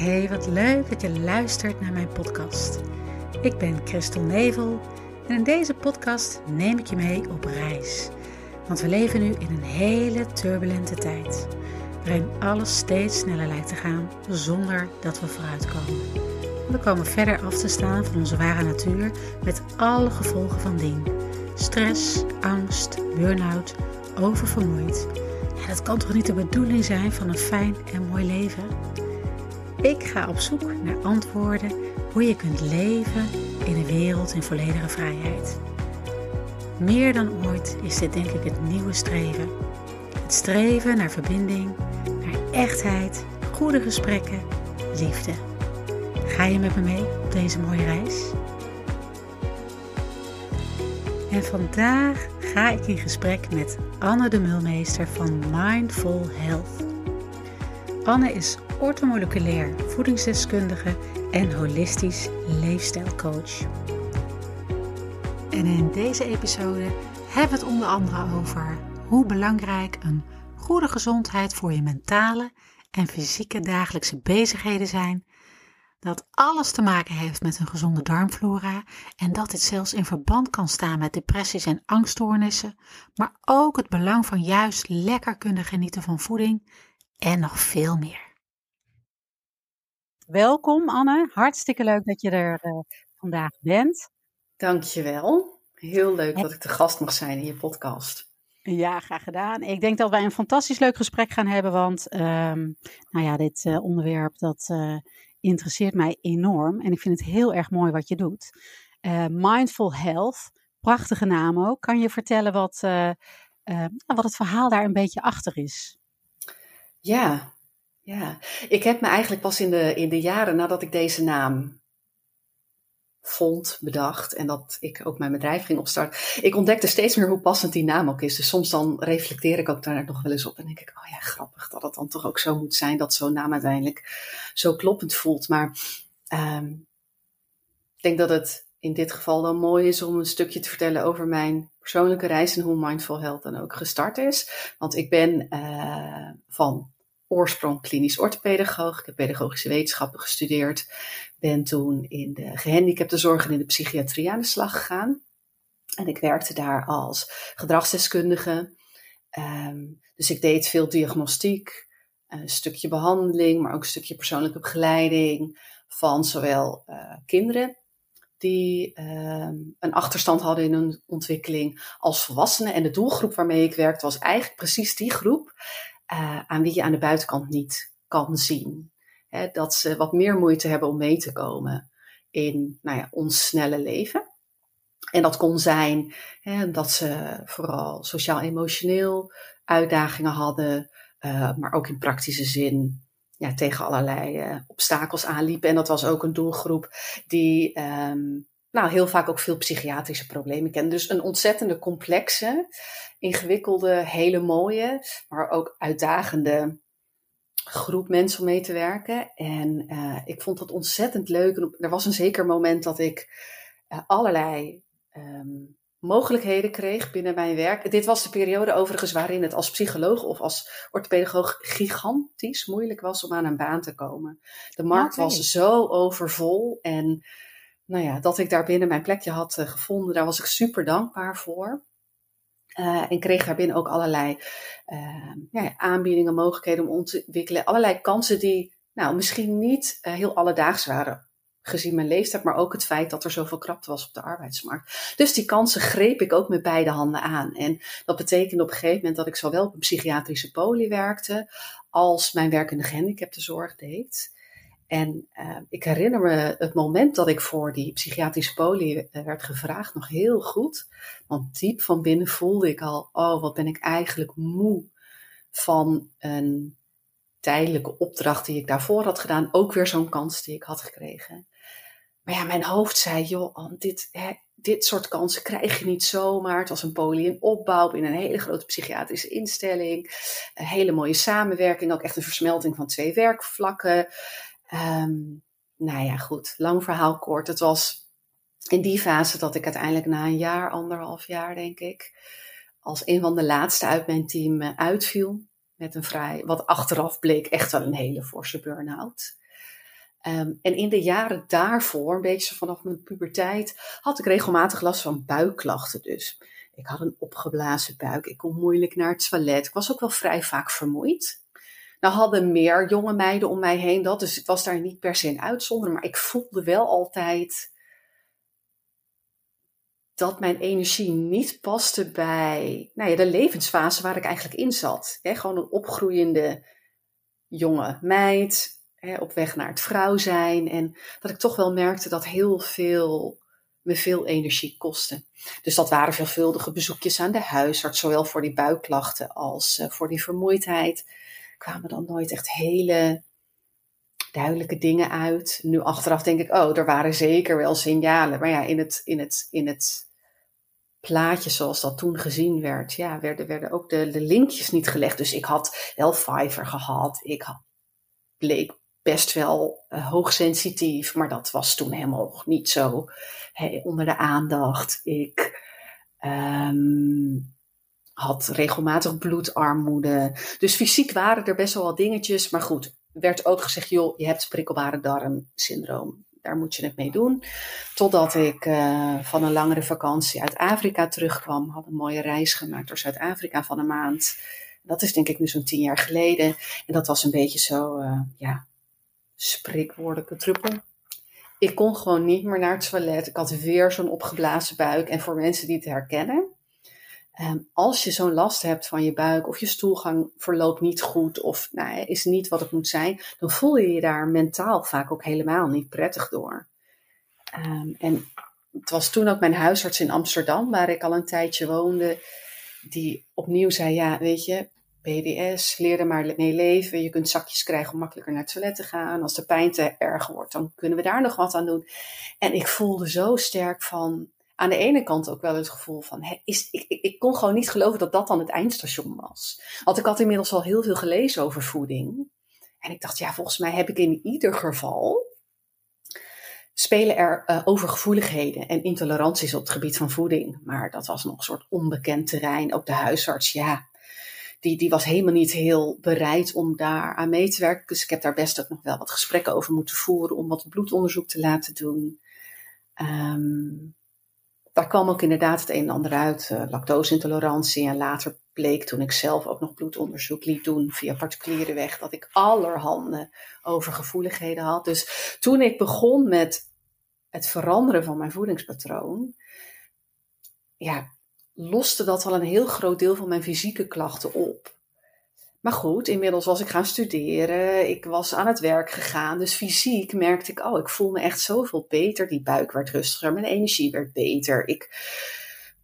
Hey, wat leuk dat je luistert naar mijn podcast. Ik ben Christel Nevel en in deze podcast neem ik je mee op reis. Want we leven nu in een hele turbulente tijd, waarin alles steeds sneller lijkt te gaan zonder dat we vooruitkomen. We komen verder af te staan van onze ware natuur met alle gevolgen van dien. Stress, angst, burn-out, oververmoeid. Ja, dat kan toch niet de bedoeling zijn van een fijn en mooi leven? Ik ga op zoek naar antwoorden hoe je kunt leven in een wereld in volledige vrijheid. Meer dan ooit is dit denk ik het nieuwe streven. Het streven naar verbinding, naar echtheid, goede gesprekken, liefde. Ga je met me mee op deze mooie reis? En vandaag ga ik in gesprek met Anne de Mulmeester van Mindful Health. Anne is ortomoleculair voedingsdeskundige en holistisch leefstijlcoach. En in deze episode hebben we het onder andere over hoe belangrijk een goede gezondheid voor je mentale en fysieke dagelijkse bezigheden zijn. Dat alles te maken heeft met een gezonde darmflora en dat dit zelfs in verband kan staan met depressies en angststoornissen, maar ook het belang van juist lekker kunnen genieten van voeding en nog veel meer. Welkom Anne, hartstikke leuk dat je er uh, vandaag bent. Dankjewel, heel leuk dat ik de gast mag zijn in je podcast. Ja, graag gedaan. Ik denk dat wij een fantastisch leuk gesprek gaan hebben, want um, nou ja, dit uh, onderwerp dat uh, interesseert mij enorm en ik vind het heel erg mooi wat je doet. Mindful Health, prachtige naam ook. Kan je vertellen wat, wat het verhaal daar een beetje achter is? Ja, ja, ik heb me eigenlijk pas in de, in de jaren nadat ik deze naam vond, bedacht en dat ik ook mijn bedrijf ging opstarten. Ik ontdekte steeds meer hoe passend die naam ook is. Dus soms dan reflecteer ik ook daar nog wel eens op en denk ik, oh ja, grappig dat het dan toch ook zo moet zijn dat zo'n naam uiteindelijk zo kloppend voelt. Maar um, ik denk dat het in dit geval dan mooi is om een stukje te vertellen over mijn persoonlijke reis en hoe Mindful Health dan ook gestart is. Want ik ben uh, van oorsprong klinisch orthopedagoog. Ik heb pedagogische wetenschappen gestudeerd. Ben toen in de gehandicaptenzorg en in de psychiatrie aan de slag gegaan. En ik werkte daar als gedragsdeskundige. Um, dus ik deed veel diagnostiek, een stukje behandeling, maar ook een stukje persoonlijke begeleiding van zowel uh, kinderen die um, een achterstand hadden in hun ontwikkeling als volwassenen. En de doelgroep waarmee ik werkte was eigenlijk precies die groep uh, aan wie je aan de buitenkant niet kan zien. dat ze wat meer moeite hebben om mee te komen in nou ja, ons snelle leven. En dat kon zijn dat ze vooral sociaal-emotioneel uitdagingen hadden, uh, maar ook in praktische zin ja, tegen allerlei uh, obstakels aanliepen. En dat was ook een doelgroep die um, nou, heel vaak ook veel psychiatrische problemen kende. Dus een ontzettende complexe, ingewikkelde, hele mooie, maar ook uitdagende groep mensen om mee te werken. En uh, ik vond dat ontzettend leuk. En er was een zeker moment dat ik uh, allerlei um, mogelijkheden kreeg binnen mijn werk. Dit was de periode overigens waarin het als psycholoog of als orthopedagoog gigantisch moeilijk was om aan een baan te komen. De markt was zo overvol en nou ja, dat ik daar binnen mijn plekje had uh, gevonden, daar was ik super dankbaar voor. Uh, en kreeg daarbinnen ook allerlei uh, ja, aanbiedingen, mogelijkheden om te ontwikkelen. Allerlei kansen die nou, misschien niet heel alledaags waren gezien mijn leeftijd, maar ook het feit dat er zoveel krapte was op de arbeidsmarkt. Dus die kansen greep ik ook met beide handen aan. En dat betekende op een gegeven moment dat ik zowel op een psychiatrische poli werkte, als mijn werk in de gehandicaptenzorg deed. En uh, ik herinner me het moment dat ik voor die psychiatrische poli uh, werd gevraagd nog heel goed. Want diep van binnen voelde ik al, oh wat ben ik eigenlijk moe van een tijdelijke opdracht die ik daarvoor had gedaan. Ook weer zo'n kans die ik had gekregen. Maar ja, mijn hoofd zei, joh, dit, hè, dit soort kansen krijg je niet zomaar. Het was een poli in opbouw in een hele grote psychiatrische instelling. Een hele mooie samenwerking, ook echt een versmelting van twee werkvlakken. Um, nou ja, goed, lang verhaal kort. Het was in die fase dat ik uiteindelijk na een jaar, anderhalf jaar denk ik, als een van de laatste uit mijn team uh, uitviel. Met een vrij, wat achteraf bleek echt wel een hele forse burn-out. Ehm, en in de jaren daarvoor, een beetje vanaf mijn puberteit, had ik regelmatig last van buikklachten dus. Ik had een opgeblazen buik, ik kon moeilijk naar het toilet. Ik was ook wel vrij vaak vermoeid. Nou hadden meer jonge meiden om mij heen dat, dus ik was daar niet per se een uitzondering. Maar ik voelde wel altijd dat mijn energie niet paste bij nou ja, de levensfase waar ik eigenlijk in zat. gewoon een opgroeiende jonge meid, op weg naar het vrouw zijn. En dat ik toch wel merkte dat heel veel me veel energie kostte. Dus dat waren veelvuldige bezoekjes aan de huisarts, zowel voor die buikklachten als eh, voor die vermoeidheid. Kwamen dan nooit echt hele duidelijke dingen uit. Nu achteraf denk ik, oh, er waren zeker wel signalen. Maar ja, in het, in het, in het plaatje zoals dat toen gezien werd, ja, werden, werden ook de, de linkjes niet gelegd. Dus ik had wel Fiverr gehad. Ik bleek best wel uh, hoogsensitief, maar dat was toen helemaal niet zo onder de aandacht. Ik um, had regelmatig bloedarmoede. Dus fysiek waren er best wel wat dingetjes, maar goed, werd ook gezegd, joh, je hebt prikkelbare darmsyndroom. Daar moet je het mee doen. Totdat ik uh, van een langere vakantie uit Afrika terugkwam. Had een mooie reis gemaakt door Zuid-Afrika van een maand. Dat is denk ik nu zo'n tien jaar geleden. En dat was een beetje zo, uh, ja, spreekwoordelijke druppel. Ik kon gewoon niet meer naar het toilet. Ik had weer zo'n opgeblazen buik. En voor mensen die het herkennen, um, als je zo'n last hebt van je buik of je stoelgang verloopt niet goed of nou, is niet wat het moet zijn, dan voel je je daar mentaal vaak ook helemaal niet prettig door. Um, en het was toen ook mijn huisarts in Amsterdam, waar ik al een tijdje woonde, die opnieuw zei: Ja, weet je, PDS, leer er maar mee leven. Je kunt zakjes krijgen om makkelijker naar het toilet te gaan. Als de pijn te erg wordt, dan kunnen we daar nog wat aan doen. En ik voelde zo sterk van, aan de ene kant ook wel het gevoel van, is, ik, ik, ik, kon gewoon niet geloven dat dat dan het eindstation was. Want ik had inmiddels al heel veel gelezen over voeding. En ik dacht, ja, volgens mij heb ik in ieder geval spelen er uh, overgevoeligheden en intoleranties op het gebied van voeding. Maar dat was nog een soort onbekend terrein. Ook de huisarts, ja, die, die was helemaal niet heel bereid om daar aan mee te werken. Dus ik heb daar best ook nog wel wat gesprekken over moeten voeren om wat bloedonderzoek te laten doen. Um, daar kwam ook inderdaad het een en ander uit, uh, lactoseintolerantie. En later bleek toen ik zelf ook nog bloedonderzoek liet doen via particuliere weg, dat ik allerhande overgevoeligheden had. Dus toen ik begon met het veranderen van mijn voedingspatroon, ja, loste dat al een heel groot deel van mijn fysieke klachten op. Maar goed, inmiddels was ik gaan studeren, ik was aan het werk gegaan, dus fysiek merkte ik, oh, ik voel me echt zoveel beter. Die buik werd rustiger, mijn energie werd beter. Ik,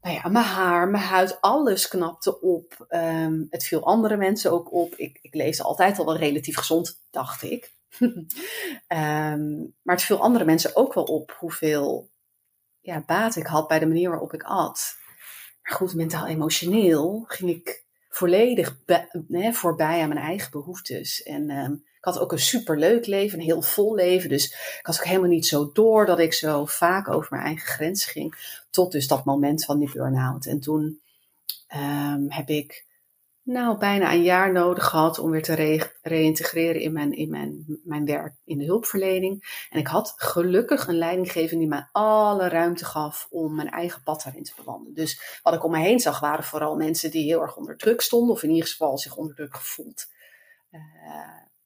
nou ja, mijn haar, mijn huid, alles knapte op. Um, het viel andere mensen ook op. Ik, ik altijd al wel relatief gezond, dacht ik. um, maar het viel andere mensen ook wel op hoeveel ja, baat ik had bij de manier waarop ik at. Maar goed, mentaal-emotioneel ging ik volledig voorbij aan mijn eigen behoeftes. En um, ik had ook een superleuk leven, een heel vol leven. Dus ik had ook helemaal niet zo door dat ik zo vaak over mijn eigen grens ging. Tot dus dat moment van die burn-out. En toen um, heb ik nou, bijna een jaar nodig gehad om weer te re reïntegreren in, mijn, in mijn, mijn werk in de hulpverlening. En ik had gelukkig een leidinggever die mij alle ruimte gaf om mijn eigen pad daarin te bewandelen. Dus wat ik om me heen zag waren vooral mensen die heel erg onder druk stonden, of in ieder geval zich onder druk gevoeld. Uh,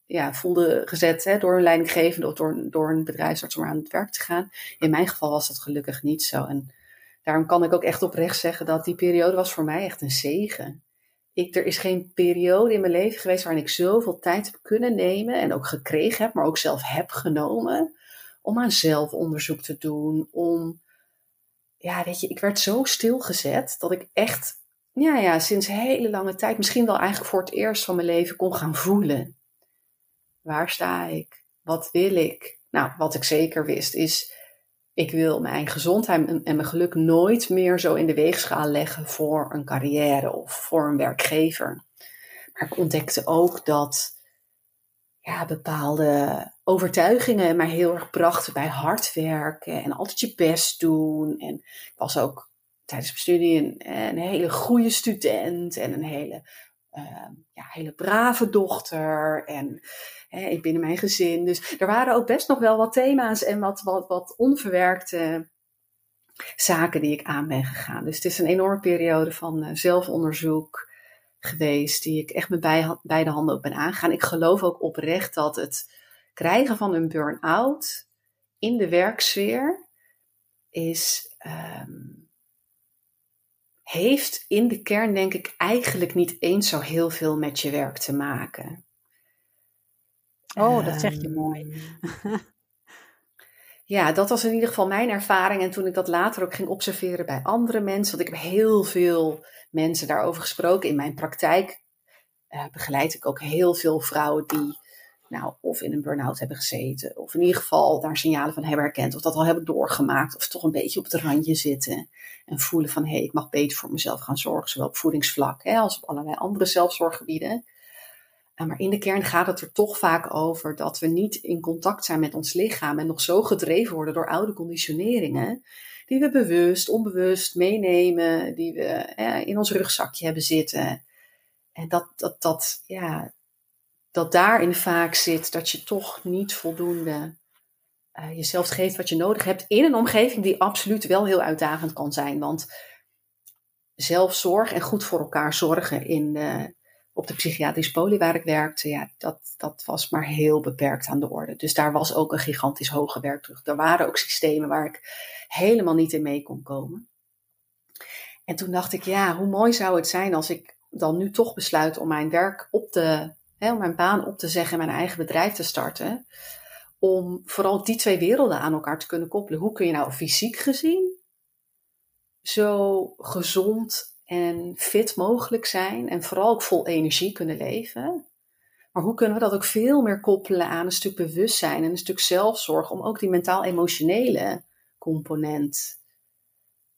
ja, voelden gezet hè, door een leidinggevende of door, door een bedrijfsarts om aan het werk te gaan. In mijn geval was dat gelukkig niet zo. En daarom kan ik ook echt oprecht zeggen dat die periode was voor mij echt een zegen er is geen periode in mijn leven geweest waarin ik zoveel tijd heb kunnen nemen en ook gekregen heb, maar ook zelf heb genomen om aan zelfonderzoek te doen. Om, ja, weet je, ik werd zo stilgezet dat ik echt, ja, ja, sinds hele lange tijd, misschien wel eigenlijk voor het eerst van mijn leven kon gaan voelen. Waar sta ik? Wat wil ik? Nou, wat ik zeker wist is, ik wil mijn gezondheid en mijn geluk nooit meer zo in de weegschaal leggen voor een carrière of voor een werkgever. Maar ik ontdekte ook dat ja, bepaalde overtuigingen mij heel erg brachten bij hard werken en altijd je best doen. En ik was ook tijdens mijn studie een, een hele goede student en een hele, uh, ja, hele brave dochter. En hè, binnen mijn gezin. Dus er waren ook best nog wel wat thema's en wat, wat, wat onverwerkte zaken die ik aan ben gegaan. Dus het is een enorme periode van uh, zelfonderzoek geweest, die ik echt met beide handen ook ben aangegaan. Ik geloof ook oprecht dat het krijgen van een burn-out in de werksfeer is, um, heeft in de kern denk ik eigenlijk niet eens zo heel veel met je werk te maken. Oh, dat zeg je um, mooi. ja, dat was in ieder geval mijn ervaring. En toen ik dat later ook ging observeren bij andere mensen, want ik heb heel veel mensen daarover gesproken. In mijn praktijk uh, begeleid ik ook heel veel vrouwen die nou, of in een burn-out hebben gezeten, of in ieder geval daar signalen van hebben herkend, of dat al hebben doorgemaakt, of toch een beetje op het randje zitten en voelen van hé, hey, ik mag beter voor mezelf gaan zorgen, zowel op voedingsvlak hè, als op allerlei andere zelfzorggebieden. Eh, maar in de kern gaat het er toch vaak over dat we niet in contact zijn met ons lichaam en nog zo gedreven worden door oude conditioneringen, die we bewust, onbewust meenemen, die we eh, in ons rugzakje hebben zitten. En dat, dat, dat, ja, dat daarin vaak zit dat je toch niet voldoende uh, jezelf geeft wat je nodig hebt in een omgeving die absoluut wel heel uitdagend kan zijn. Want zelfzorg en goed voor elkaar zorgen in de, op de psychiatrische poli waar ik werkte, ja, dat, dat was maar heel beperkt aan de orde. Dus daar was ook een gigantisch hoge werkdruk. Er waren ook systemen waar ik helemaal niet in mee kon komen. En toen dacht ik, ja, hoe mooi zou het zijn als ik dan nu toch besluit om mijn werk op te hè, om mijn baan op te zeggen en mijn eigen bedrijf te starten. Om vooral die twee werelden aan elkaar te kunnen koppelen. Hoe kun je nou fysiek gezien zo gezond en fit mogelijk zijn en vooral ook vol energie kunnen leven. Maar hoe kunnen we dat ook veel meer koppelen aan een stuk bewustzijn en een stuk zelfzorg om ook die mentaal-emotionele component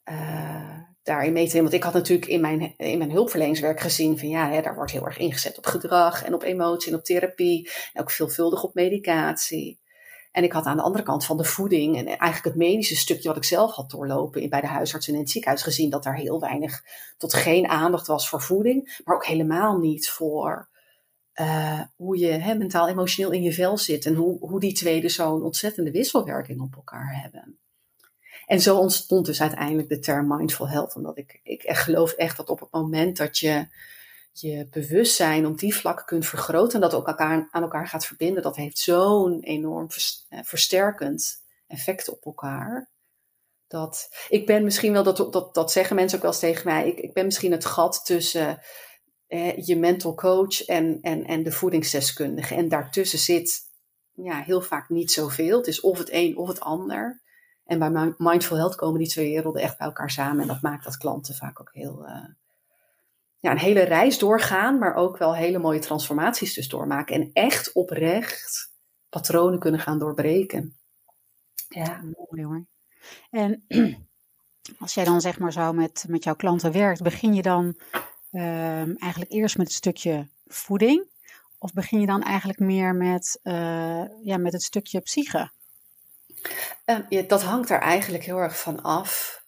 uh, daarin mee te nemen. Want ik had natuurlijk in mijn, in mijn hulpverleningswerk gezien van ja, hè, daar wordt heel erg ingezet op gedrag en op emotie en op therapie. En ook veelvuldig op medicatie. En ik had aan de andere kant van de voeding en eigenlijk het medische stukje wat ik zelf had doorlopen bij de huisarts en in het ziekenhuis gezien dat daar heel weinig tot geen aandacht was voor voeding, maar ook helemaal niet voor uh, hoe je mentaal emotioneel in je vel zit en hoe, hoe die twee dus zo'n ontzettende wisselwerking op elkaar hebben. En zo ontstond dus uiteindelijk de term mindful health. Omdat ik, ik geloof echt dat op het moment dat je je bewustzijn op die vlakken kunt vergroten en dat ook elkaar, aan elkaar gaat verbinden, dat heeft zo'n enorm eh, versterkend effect op elkaar. Dat, ik ben misschien wel, dat, dat, dat zeggen mensen ook wel eens tegen mij, ik, ik ben misschien het gat tussen eh, je mental coach en, en, en de voedingsdeskundige. En daartussen zit ja, heel vaak niet zoveel. Het is of het een of het ander. En bij Mindful Health komen die twee werelden echt bij elkaar samen. En dat maakt dat klanten vaak ook heel, uh, ja, een hele reis doorgaan, maar ook wel hele mooie transformaties dus doormaken. En echt oprecht patronen kunnen gaan doorbreken. Ja, mooi hoor. En als jij dan zeg maar zo met, met jouw klanten werkt, begin je dan uh, eigenlijk eerst met het stukje voeding? Of begin je dan eigenlijk meer met, uh, ja, met het stukje psyche? Ja, dat hangt er eigenlijk heel erg van af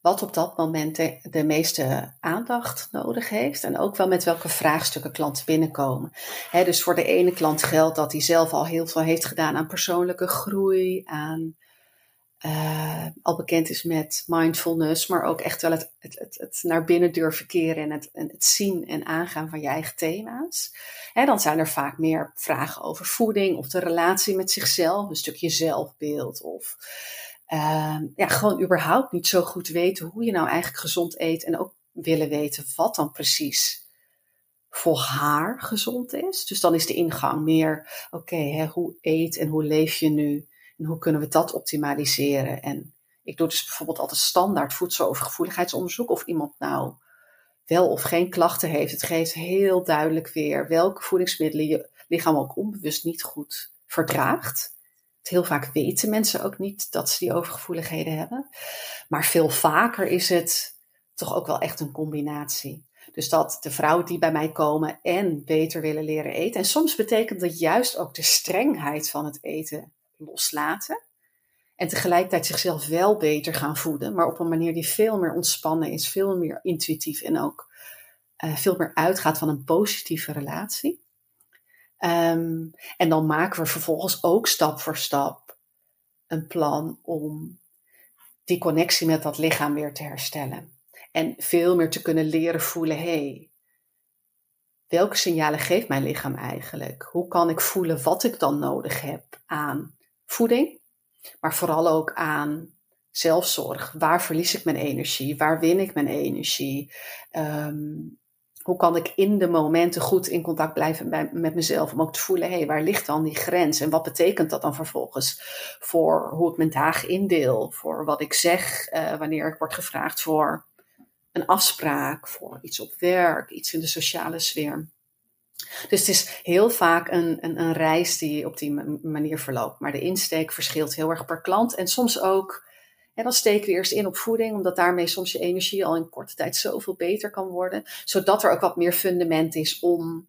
wat op dat moment de, meeste aandacht nodig heeft. En ook wel met welke vraagstukken klanten binnenkomen. dus voor de ene klant geldt dat hij zelf al heel veel heeft gedaan aan persoonlijke groei, aan uh, al bekend is met mindfulness, maar ook echt wel het, het, het, naar binnen durven keren en het, het, zien en aangaan van je eigen thema's. Hè, dan zijn er vaak meer vragen over voeding of de relatie met zichzelf, een stukje zelfbeeld of ja, gewoon überhaupt niet zo goed weten hoe je nou eigenlijk gezond eet en ook willen weten wat dan precies voor haar gezond is. Dus dan is de ingang meer, oké, hoe eet en hoe leef je nu? En hoe kunnen we dat optimaliseren? En ik doe dus bijvoorbeeld altijd standaard voedselovergevoeligheidsonderzoek. Of iemand nou wel of geen klachten heeft. Het geeft heel duidelijk weer welke voedingsmiddelen je lichaam ook onbewust niet goed verdraagt. Heel vaak weten mensen ook niet dat ze die overgevoeligheden hebben. Maar veel vaker is het toch ook wel echt een combinatie. Dus dat de vrouwen die bij mij komen en beter willen leren eten. En soms betekent dat juist ook de strengheid van het eten loslaten. En tegelijkertijd zichzelf wel beter gaan voeden, maar op een manier die veel meer ontspannen is, veel meer intuïtief en ook uh, veel meer uitgaat van een positieve relatie. Ehm, en dan maken we vervolgens ook stap voor stap een plan om die connectie met dat lichaam weer te herstellen. En veel meer te kunnen leren voelen, hey, welke signalen geeft mijn lichaam eigenlijk? Hoe kan ik voelen wat ik dan nodig heb aan voeding, maar vooral ook aan zelfzorg. Waar verlies ik mijn energie? Waar win ik mijn energie? Ehm, hoe kan ik in de momenten goed in contact blijven met mezelf om ook te voelen, hé, hey, waar ligt dan die grens? En wat betekent dat dan vervolgens voor hoe ik mijn dagen indeel, voor wat ik zeg uh, wanneer ik word gevraagd voor een afspraak, voor iets op werk, iets in de sociale sfeer. Dus het is heel vaak een, een, een reis die op die manier verloopt. Maar de insteek verschilt heel erg per klant en soms ook en dan steken we eerst in op voeding, omdat daarmee soms je energie al in korte tijd zoveel beter kan worden. Zodat er ook wat meer fundament is om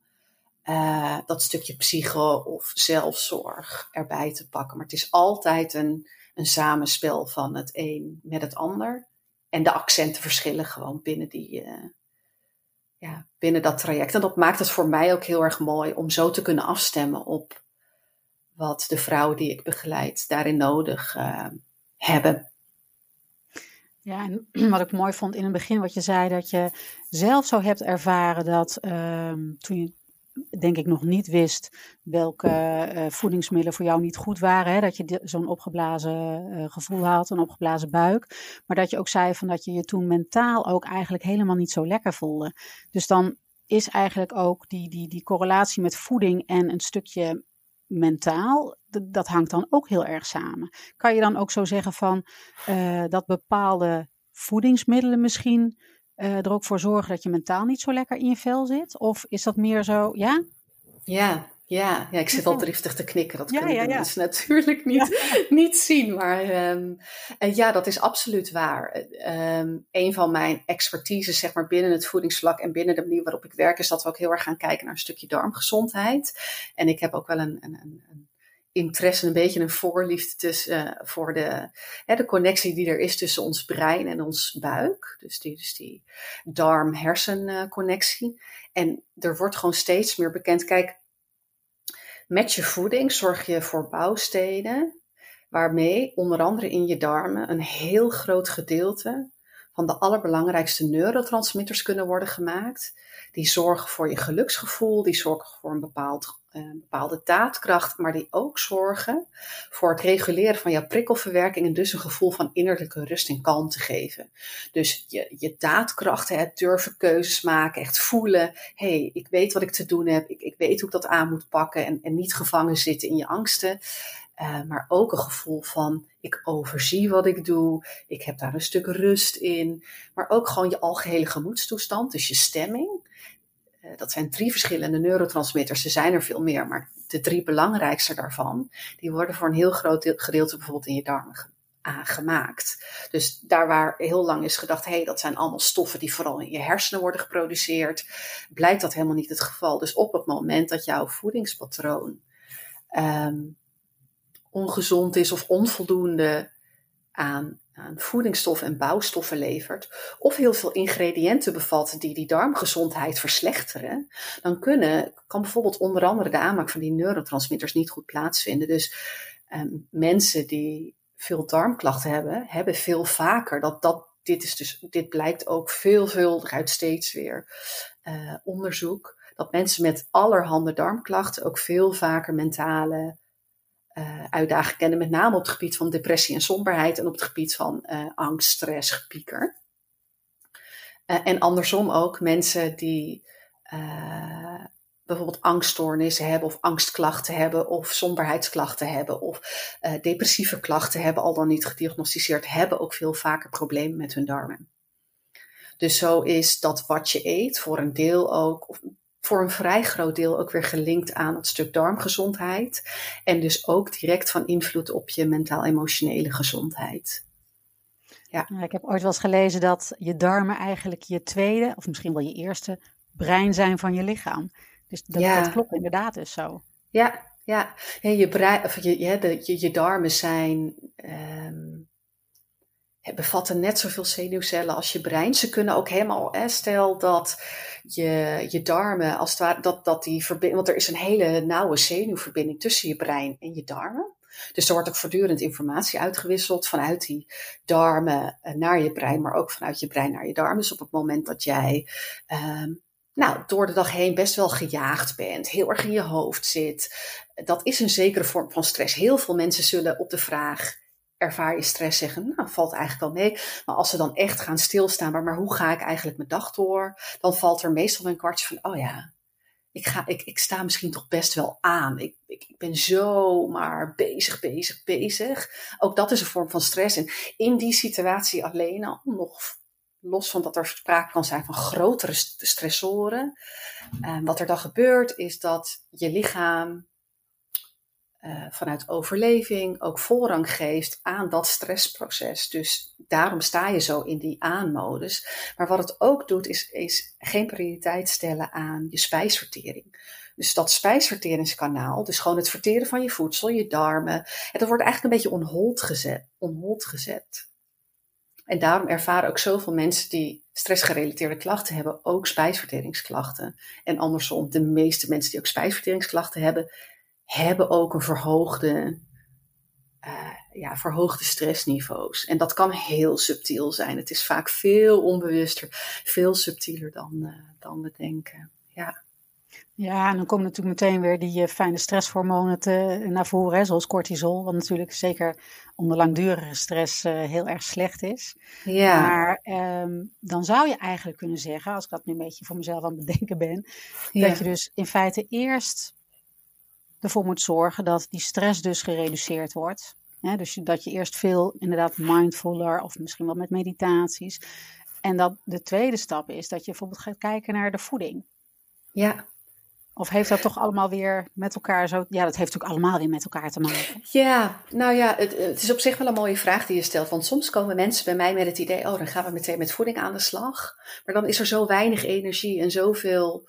uh, dat stukje psycho of zelfzorg erbij te pakken. Maar het is altijd een, een samenspel van het een met het ander. En de accenten verschillen gewoon binnen, die, uh, ja, binnen dat traject. En dat maakt het voor mij ook heel erg mooi om zo te kunnen afstemmen op wat de vrouwen die ik begeleid daarin nodig uh, hebben. Ja, en wat ik mooi vond in het begin, wat je zei, dat je zelf zo hebt ervaren dat uh, toen je denk ik nog niet wist welke uh, voedingsmiddelen voor jou niet goed waren. Hè? Dat je zo'n opgeblazen uh, gevoel had, een opgeblazen buik. Maar dat je ook zei van dat je je toen mentaal ook eigenlijk helemaal niet zo lekker voelde. Dus dan is eigenlijk ook die, die, die correlatie met voeding en een stukje mentaal, dat hangt dan ook heel erg samen. Kan je dan ook zo zeggen van uh, dat bepaalde voedingsmiddelen misschien uh, er ook voor zorgen dat je mentaal niet zo lekker in je vel zit? Of is dat meer zo, ja? Ja, ja, ja, ik zit al driftig te knikken. Dat kunnen ja, ja, mensen natuurlijk niet, niet zien. Maar um, ja, dat is absoluut waar. Um, een van mijn expertises zeg maar, binnen het voedingsvlak en binnen de manier waarop ik werk... is dat we ook heel erg gaan kijken naar een stukje darmgezondheid. En ik heb ook wel een, een, een interesse, een beetje een voorliefde tussen, uh, voor de, hè, de connectie die er is tussen ons brein en ons buik. Dus die, dus die darm-hersen connectie. En er wordt gewoon steeds meer bekend. Kijk, met je voeding zorg je voor bouwstenen waarmee onder andere in je darmen een heel groot gedeelte van de allerbelangrijkste neurotransmitters kunnen worden gemaakt. Die zorgen voor je geluksgevoel, die zorgen voor een, bepaald, een eh, bepaalde daadkracht, maar die ook zorgen voor het reguleren van jouw prikkelverwerking en dus een gevoel van innerlijke rust en kalmte geven. Dus je, je daadkracht, het durven keuzes maken, echt voelen, hé, hey, ik weet wat ik te doen heb, ik, ik weet hoe ik dat aan moet pakken en, en niet gevangen zitten in je angsten. Uh, maar ook een gevoel van ik overzie wat ik doe, ik heb daar een stuk rust in, maar ook gewoon je algehele gemoedstoestand, dus je stemming. Uh, dat zijn drie verschillende neurotransmitters, er zijn er veel meer, maar de drie belangrijkste daarvan, die worden voor een heel groot gedeelte bijvoorbeeld in je darmen gemaakt. Dus daar waar heel lang is gedacht, hé, hey, dat zijn allemaal stoffen die vooral in je hersenen worden geproduceerd, blijkt dat helemaal niet het geval. Dus op het moment dat jouw voedingspatroon um, ongezond is of onvoldoende aan voedingsstoffen en bouwstoffen levert, of heel veel ingrediënten bevat die die darmgezondheid verslechteren, dan kunnen, kan bijvoorbeeld onder andere de aanmaak van die neurotransmitters niet goed plaatsvinden. Dus um, mensen die veel darmklachten hebben, hebben veel vaker dat dat. Dit, is dus, dit blijkt ook veelvuldig uit steeds weer uh, onderzoek. Dat mensen met allerhande darmklachten ook veel vaker mentale uh, uitdagingen kennen, met name op het gebied van depressie en somberheid en op het gebied van uh, angst, stress, gepieker. Uh, en andersom ook mensen die bijvoorbeeld angststoornissen hebben of angstklachten hebben of somberheidsklachten hebben of depressieve klachten hebben, al dan niet gediagnosticeerd, hebben ook veel vaker problemen met hun darmen. Dus zo is dat wat je eet voor een deel ook, of voor een vrij groot deel ook weer gelinkt aan het stuk darmgezondheid. En dus ook direct van invloed op je mentaal-emotionele gezondheid. Ja. Ik heb ooit wel eens gelezen dat je darmen eigenlijk je tweede, of misschien wel je eerste, brein zijn van je lichaam. Dus dat, ja. dat klopt inderdaad dus zo. Ja, ja. je, brein, of je, je, de, je, je darmen zijn um, bevatten net zoveel zenuwcellen als je brein. Ze kunnen ook helemaal, stel dat je, je darmen, als het ware, dat, dat die verbinding, want er is een hele nauwe zenuwverbinding tussen je brein en je darmen. Dus er wordt ook voortdurend informatie uitgewisseld vanuit die darmen eh, naar je brein, maar ook vanuit je brein naar je darmen. Dus op het moment dat jij ehm, nou, door de dag heen best wel gejaagd bent, heel erg in je hoofd zit, dat is een zekere vorm van stress. Heel veel mensen zullen op de vraag ervaar je stress zeggen, nou, valt eigenlijk wel mee. Maar als ze dan echt gaan stilstaan, maar, maar hoe ga ik eigenlijk mijn dag door? Dan valt er meestal een kwartje van, oh ja, ik, ga, ik, ik sta misschien toch best wel aan. Ik, ik, ik ben zomaar bezig, bezig, bezig. Ook dat is een vorm van stress. En in die situatie alleen al, nog los van dat er sprake kan zijn van grotere stressoren. Uh, wat er dan gebeurt, is dat je lichaam uh, vanuit overleving ook voorrang geeft aan dat stressproces. Dus daarom sta je zo in die aanmodus. Maar wat het ook doet, is, is geen prioriteit stellen aan je spijsvertering. Dus dat spijsverteringskanaal, dus gewoon het verteren van je voedsel, je darmen, dat wordt eigenlijk een beetje onhold gezet. Onhold gezet. En daarom ervaren ook zoveel mensen die stressgerelateerde klachten hebben, ook spijsverteringsklachten. En andersom, de meeste mensen die ook spijsverteringsklachten hebben, hebben ook een verhoogde, uh, ja, verhoogde stressniveaus. En dat kan heel subtiel zijn. Het is vaak veel onbewuster, veel subtieler dan, uh, dan we denken. Ja. Ja, en dan komen natuurlijk meteen weer die uh, fijne stresshormonen te, naar voren, hè, zoals cortisol, wat natuurlijk zeker onder langdurige stress uh, heel erg slecht is. Ja. Maar um, dan zou je eigenlijk kunnen zeggen, als ik dat nu een beetje voor mezelf aan het bedenken ben, ja. dat je dus in feite eerst ervoor moet zorgen dat die stress dus gereduceerd wordt. dus dat je eerst veel inderdaad mindfuller of misschien wel met meditaties. En dat de tweede stap is dat je bijvoorbeeld gaat kijken naar de voeding. Ja. Of heeft dat toch allemaal weer met elkaar zo? Ja, dat heeft natuurlijk allemaal weer met elkaar te maken. Ja, nou ja, het, het, is op zich wel een mooie vraag die je stelt. Want soms komen mensen bij mij met het idee: oh, dan gaan we meteen met voeding aan de slag. Maar dan is er zo weinig energie en zoveel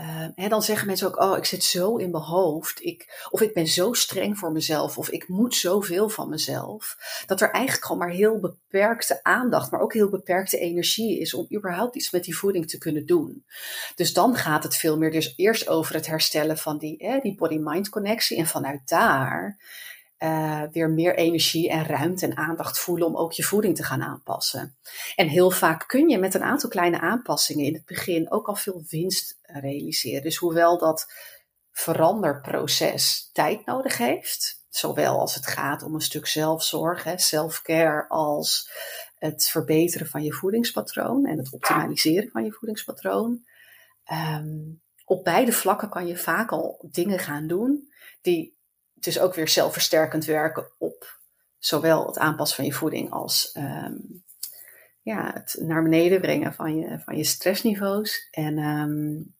uh, dan zeggen mensen ook, oh, ik zit zo in mijn hoofd. Ik, of ik ben zo streng voor mezelf. Of ik moet zoveel van mezelf. Dat er eigenlijk gewoon maar heel beperkte aandacht, maar ook heel beperkte energie is om überhaupt iets met die voeding te kunnen doen. Dus dan gaat het veel meer dus eerst over het herstellen van die, die body-mind connectie. En vanuit daar uh, weer meer energie en ruimte en aandacht voelen om ook je voeding te gaan aanpassen. En heel vaak kun je met een aantal kleine aanpassingen in het begin ook al veel winst realiseren. Dus hoewel dat veranderproces tijd nodig heeft, zowel als het gaat om een stuk zelfzorg, self-care, als het verbeteren van je voedingspatroon en het optimaliseren van je voedingspatroon. Um, op beide vlakken kan je vaak al dingen gaan doen die dus ook weer zelfversterkend werken op zowel het aanpassen van je voeding als um, ja, het naar beneden brengen van je, van je stressniveaus. En um,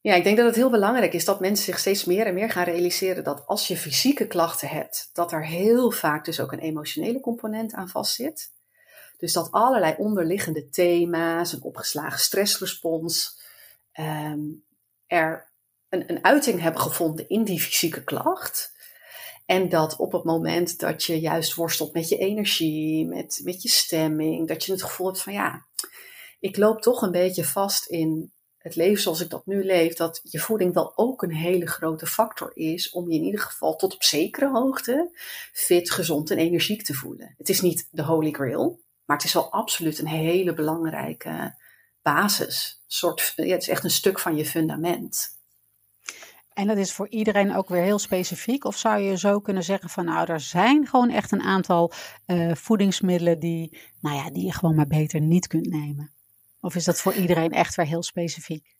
ja, ik denk dat het heel belangrijk is dat mensen zich steeds meer en meer gaan realiseren dat als je fysieke klachten hebt, dat er heel vaak dus ook een emotionele component aan vastzit. Dus dat allerlei onderliggende thema's, een opgeslagen stressrespons, um, er een, een uiting hebben gevonden in die fysieke klacht. En dat op het moment dat je juist worstelt met je energie, met, met je stemming, dat je het gevoel hebt van ja, ik loop toch een beetje vast in het leven zoals ik dat nu leef, dat je voeding wel ook een hele grote factor is om je in ieder geval tot op zekere hoogte fit, gezond en energiek te voelen. Het is niet de holy grail, maar het is wel absoluut een hele belangrijke basis. soort, het is echt een stuk van je fundament. En dat is voor iedereen ook weer heel specifiek? Of zou je zo kunnen zeggen van nou, er zijn gewoon echt een aantal uh, voedingsmiddelen die, nou ja, die je gewoon maar beter niet kunt nemen? Of is dat voor iedereen echt weer heel specifiek?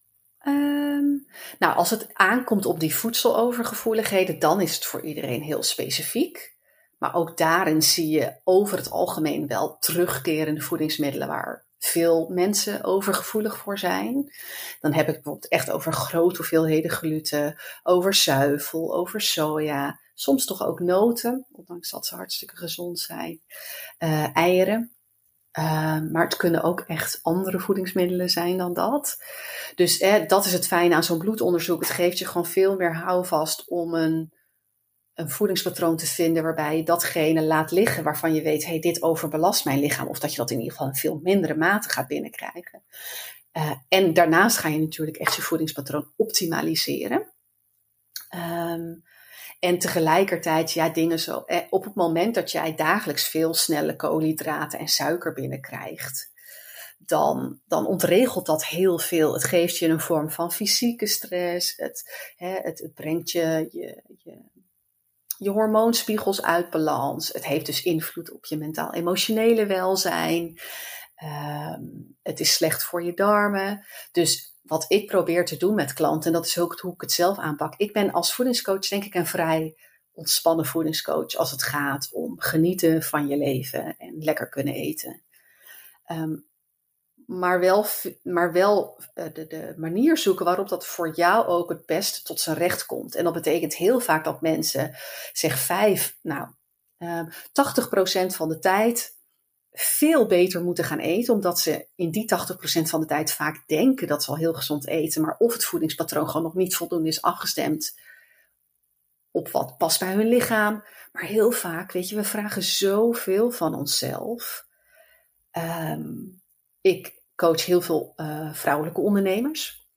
Um, nou, als het aankomt op die voedselovergevoeligheden, dan is het voor iedereen heel specifiek. Maar ook daarin zie je over het algemeen wel terugkerende voedingsmiddelen waar veel mensen overgevoelig voor zijn. Dan heb ik bijvoorbeeld echt over grote hoeveelheden gluten, over zuivel, over soja, soms toch ook noten, ondanks dat ze hartstikke gezond zijn, uh, eieren. Uh, maar het kunnen ook echt andere voedingsmiddelen zijn dan dat. Dus eh, dat is het fijne aan zo'n bloedonderzoek. Het geeft je gewoon veel meer houvast om een een voedingspatroon te vinden waarbij je datgene laat liggen waarvan je weet, hey, dit overbelast mijn lichaam. Of dat je dat in ieder geval in veel mindere mate gaat binnenkrijgen. Uh, en daarnaast ga je natuurlijk echt je voedingspatroon optimaliseren. Um, en tegelijkertijd, ja, dingen zo. Eh, op het moment dat jij dagelijks veel snelle koolhydraten en suiker binnenkrijgt, dan, dan ontregelt dat heel veel. Het geeft je een vorm van fysieke stress. Het, hè, het, het brengt je, je, je, je hormoonspiegels uit balans. Het heeft dus invloed op je mentaal-emotionele welzijn. Um, het is slecht voor je darmen. Dus wat ik probeer te doen met klanten, en dat is ook hoe ik het zelf aanpak. Ik ben als voedingscoach denk ik een vrij ontspannen voedingscoach als het gaat om genieten van je leven en lekker kunnen eten. Um, maar wel, maar wel eh, de, de, manier zoeken waarop dat voor jou ook het beste tot zijn recht komt. En dat betekent heel vaak dat mensen, zeg vijf, nou, uh, ehm, 80% van de tijd veel beter moeten gaan eten, omdat ze in die 80% van de tijd vaak denken dat ze al heel gezond eten, maar of het voedingspatroon gewoon nog niet voldoende is afgestemd op wat past bij hun lichaam. Maar heel vaak, weet je, we vragen zoveel van onszelf. Um, ik coach heel veel uh, vrouwelijke ondernemers.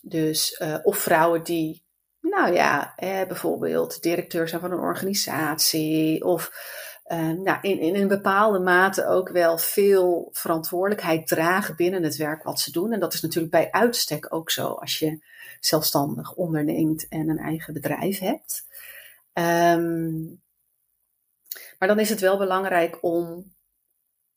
Dus, uh, of vrouwen die, nou ja, eh, bijvoorbeeld directeur zijn van een organisatie. Of uh, nou, in, in een bepaalde mate ook wel veel verantwoordelijkheid dragen binnen het werk wat ze doen. En dat is natuurlijk bij uitstek ook zo als je zelfstandig onderneemt en een eigen bedrijf hebt. Um, maar dan is het wel belangrijk om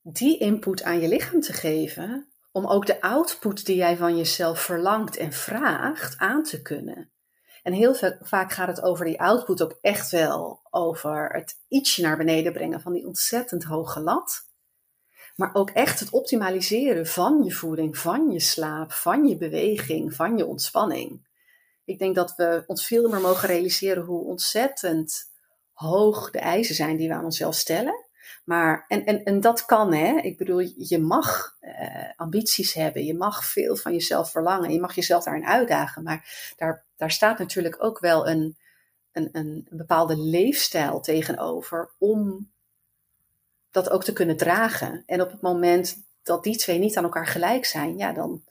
die input aan je lichaam te geven, om ook de output die jij van jezelf verlangt en vraagt aan te kunnen. En heel vaak gaat het over die output ook echt wel over het ietsje naar beneden brengen van die ontzettend hoge lat. Maar ook echt het optimaliseren van je voeding, van je slaap, van je beweging, van je ontspanning. Ik denk dat we ons veel meer mogen realiseren hoe ontzettend hoog de eisen zijn die we aan onszelf stellen. Maar, en, en, en dat kan, hè. Ik bedoel, je mag uh, ambities hebben. Je mag veel van jezelf verlangen. Je mag jezelf daarin uitdagen. Maar daar, daar staat natuurlijk ook wel een, een, een, een bepaalde leefstijl tegenover om dat ook te kunnen dragen. En op het moment dat die twee niet aan elkaar gelijk zijn, ja, dan,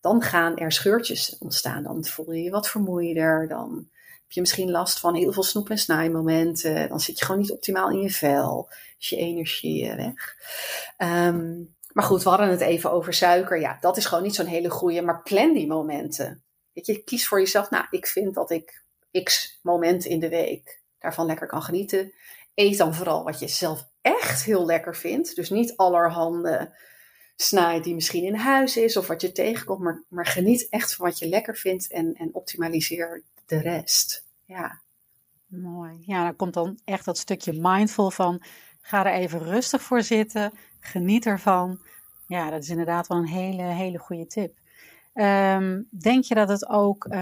dan gaan er scheurtjes ontstaan. Dan voel je je wat vermoeider. Dan heb je misschien last van heel veel snoep- en snijmomenten. Dan zit je gewoon niet optimaal in je vel. Is je energie weg. Um, maar goed, we hadden het even over suiker. Ja, dat is gewoon niet zo'n hele goede. Maar plan die momenten. Weet je, kies voor jezelf. Nou, ik vind dat ik x momenten in de week daarvan lekker kan genieten. Eet dan vooral wat je zelf echt heel lekker vindt. Dus niet allerhande snaai die misschien in huis is of wat je tegenkomt. Maar, maar geniet echt van wat je lekker vindt en, en optimaliseer de rest. Ja. Mooi. Ja, dan komt dan echt dat stukje mindful van ga er even rustig voor zitten, geniet ervan. Ja, dat is inderdaad wel een hele, hele goede tip. Um, denk je dat het ook, uh,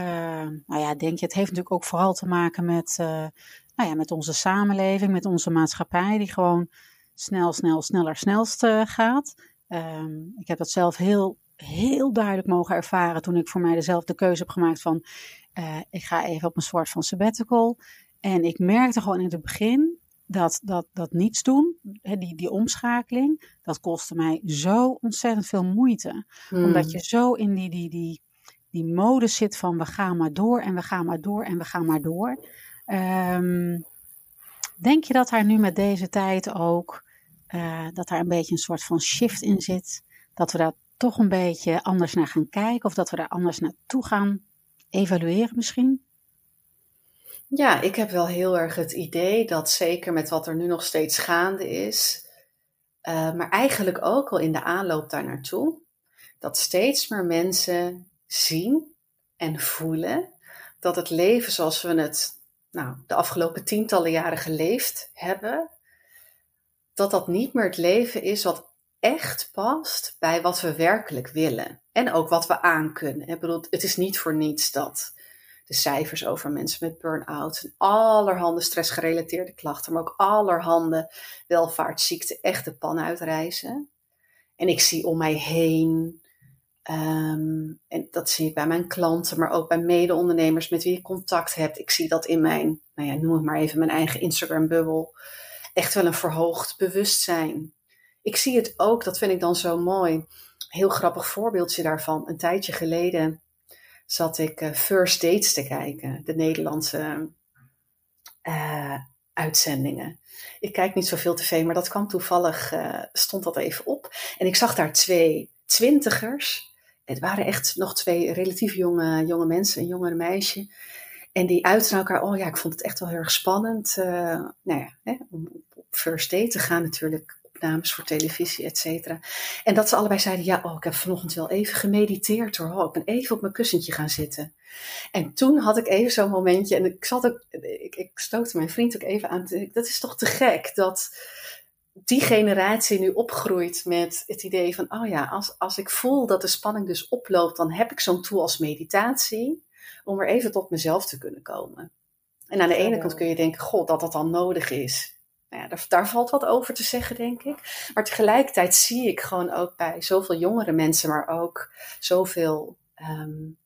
nou ja, denk je, het heeft natuurlijk ook vooral te maken met, uh, nou ja, met onze samenleving, met onze maatschappij, die gewoon snel, snel, sneller, snelst uh, gaat. Um, ik heb dat zelf heel, heel duidelijk mogen ervaren toen ik voor mij dezelfde keuze heb gemaakt van, uh, ik ga even op een soort van sabbatical. En ik merkte gewoon in het begin dat, dat, dat niets doen, die, die omschakeling, dat kostte mij zo ontzettend veel moeite. Hmm. Omdat je zo in die, die, die, die mode zit van we gaan maar door en we gaan maar door en we gaan maar door. Um, denk je dat daar nu met deze tijd ook, uh, dat daar een beetje een soort van shift in zit? Dat we daar toch een beetje anders naar gaan kijken of dat we daar anders naartoe gaan evalueren misschien? Ja, ik heb wel heel erg het idee dat zeker met wat er nu nog steeds gaande is, uh, maar eigenlijk ook al in de aanloop daar naartoe, dat steeds meer mensen zien en voelen dat het leven zoals we het nou, de afgelopen tientallen jaren geleefd hebben, dat dat niet meer het leven is wat echt past bij wat we werkelijk willen. En ook wat we aankunnen. Ik bedoel, het is niet voor niets dat de cijfers over mensen met burn-out en allerhande stressgerelateerde klachten, maar ook allerhande welvaartsziekten echt de pan uitreizen. En ik zie om mij heen Ehm, en dat zie ik bij mijn klanten, maar ook bij mede-ondernemers met wie ik contact heb. Ik zie dat in mijn, nou ja, noem het maar even, mijn eigen Instagram-bubbel. Echt wel een verhoogd bewustzijn. Ik zie het ook, dat vind ik dan zo mooi. Heel grappig voorbeeldje daarvan. Een tijdje geleden zat ik uh, First Dates te kijken, de Nederlandse uh, uitzendingen. Ik kijk niet zoveel tv, maar dat kwam toevallig, uh, stond dat even op. En ik zag daar twee twintigers. Het waren echt nog twee relatief jonge, jonge mensen, een jongere meisje. En die uiten elkaar, oh ja, ik vond het echt wel heel erg spannend. Uh, nou ja, hè, om first date te gaan natuurlijk, opnames voor televisie, et cetera. En dat ze allebei zeiden, ja, oh, ik heb vanochtend wel even gemediteerd hoor. Oh, ik ben even op mijn kussentje gaan zitten. En toen had ik even zo'n momentje, en ik zat ook, ik, ik stootte mijn vriend ook even aan. Dat is toch te gek dat die generatie nu opgroeit met het idee van, oh ja, als, als ik voel dat de spanning dus oploopt, dan heb ik zo'n tool als meditatie om er even tot mezelf te kunnen komen. En aan de ene kant kun je denken, god, dat dat dan nodig is. Nou ja, daar, daar, valt wat over te zeggen, denk ik. Maar tegelijkertijd zie ik gewoon ook bij zoveel jongere mensen, maar ook zoveel, um,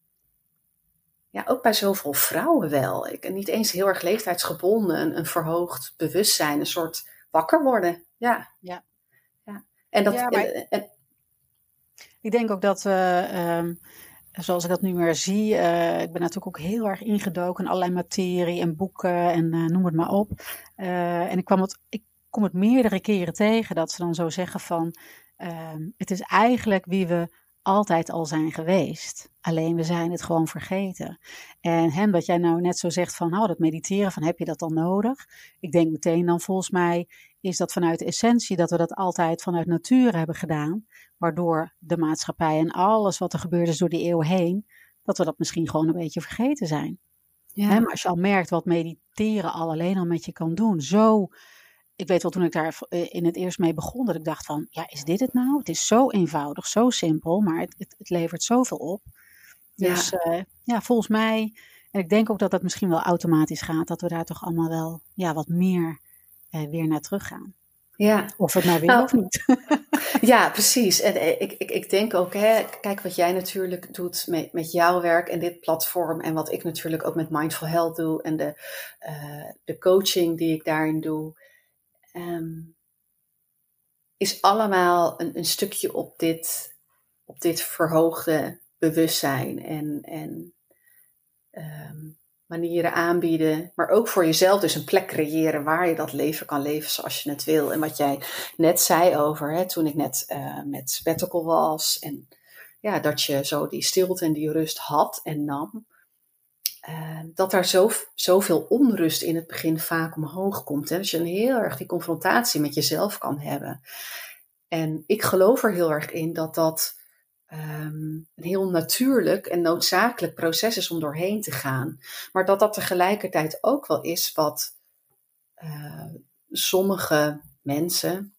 ja, ook bij zoveel vrouwen wel. Ik, niet eens heel erg leeftijdsgebonden, een, een verhoogd bewustzijn, een soort wakker worden. Ja. Ja. ja. En dat. Ja, en, ik denk ook dat. Uh, zoals ik dat nu meer zie, uh, ik ben natuurlijk ook heel erg ingedoken in allerlei materie en boeken en uh, noem het maar op. Uh, en ik, kwam het, ik kom het meerdere keren tegen dat ze dan zo zeggen van, ehm, het is eigenlijk wie we altijd al zijn geweest. Alleen we zijn het gewoon vergeten. En hem, wat jij nou net zo zegt van, nou, dat mediteren, van heb je dat dan nodig? Ik denk meteen dan volgens mij is dat vanuit de essentie dat we dat altijd vanuit natuur hebben gedaan. Waardoor de maatschappij en alles wat er gebeurd is door die eeuw heen, dat we dat misschien gewoon een beetje vergeten zijn. Ja. maar als je al merkt wat mediteren al alleen al met je kan doen, zo ik weet wel toen ik daar eh, in het eerst mee begon, dat ik dacht van, ja, is dit het nou? Het is zo eenvoudig, zo simpel, maar het, het, het levert zoveel op. Dus ja. Uh, ja, volgens mij, en ik denk ook dat dat misschien wel automatisch gaat, dat we daar toch allemaal wel ja, wat meer weer naar terug gaan. Ja. Of het nou weer nou, of niet. ja, precies. En ik, ik, ik denk ook, hè, kijk wat jij natuurlijk doet met, met jouw werk en dit platform. En wat ik natuurlijk ook met Mindful Health doe. En de, uh, de coaching die ik daarin doe um, is allemaal een, een stukje op dit, op dit verhoogde bewustzijn en, en um, manieren aanbieden, maar ook voor jezelf dus een plek creëren waar je dat leven kan leven zoals je het wil. En wat jij net zei over, hè, toen ik net uh, met sabbatical was en ja, dat je zo die stilte en die rust had en nam. Uh, dat daar zo, zoveel onrust in het begin vaak omhoog komt. Hè? Dat je een heel erg die confrontatie met jezelf kan hebben. En ik geloof er heel erg in dat dat um, een heel natuurlijk en noodzakelijk proces is om doorheen te gaan. Maar dat dat tegelijkertijd ook wel is wat uh, sommige mensen,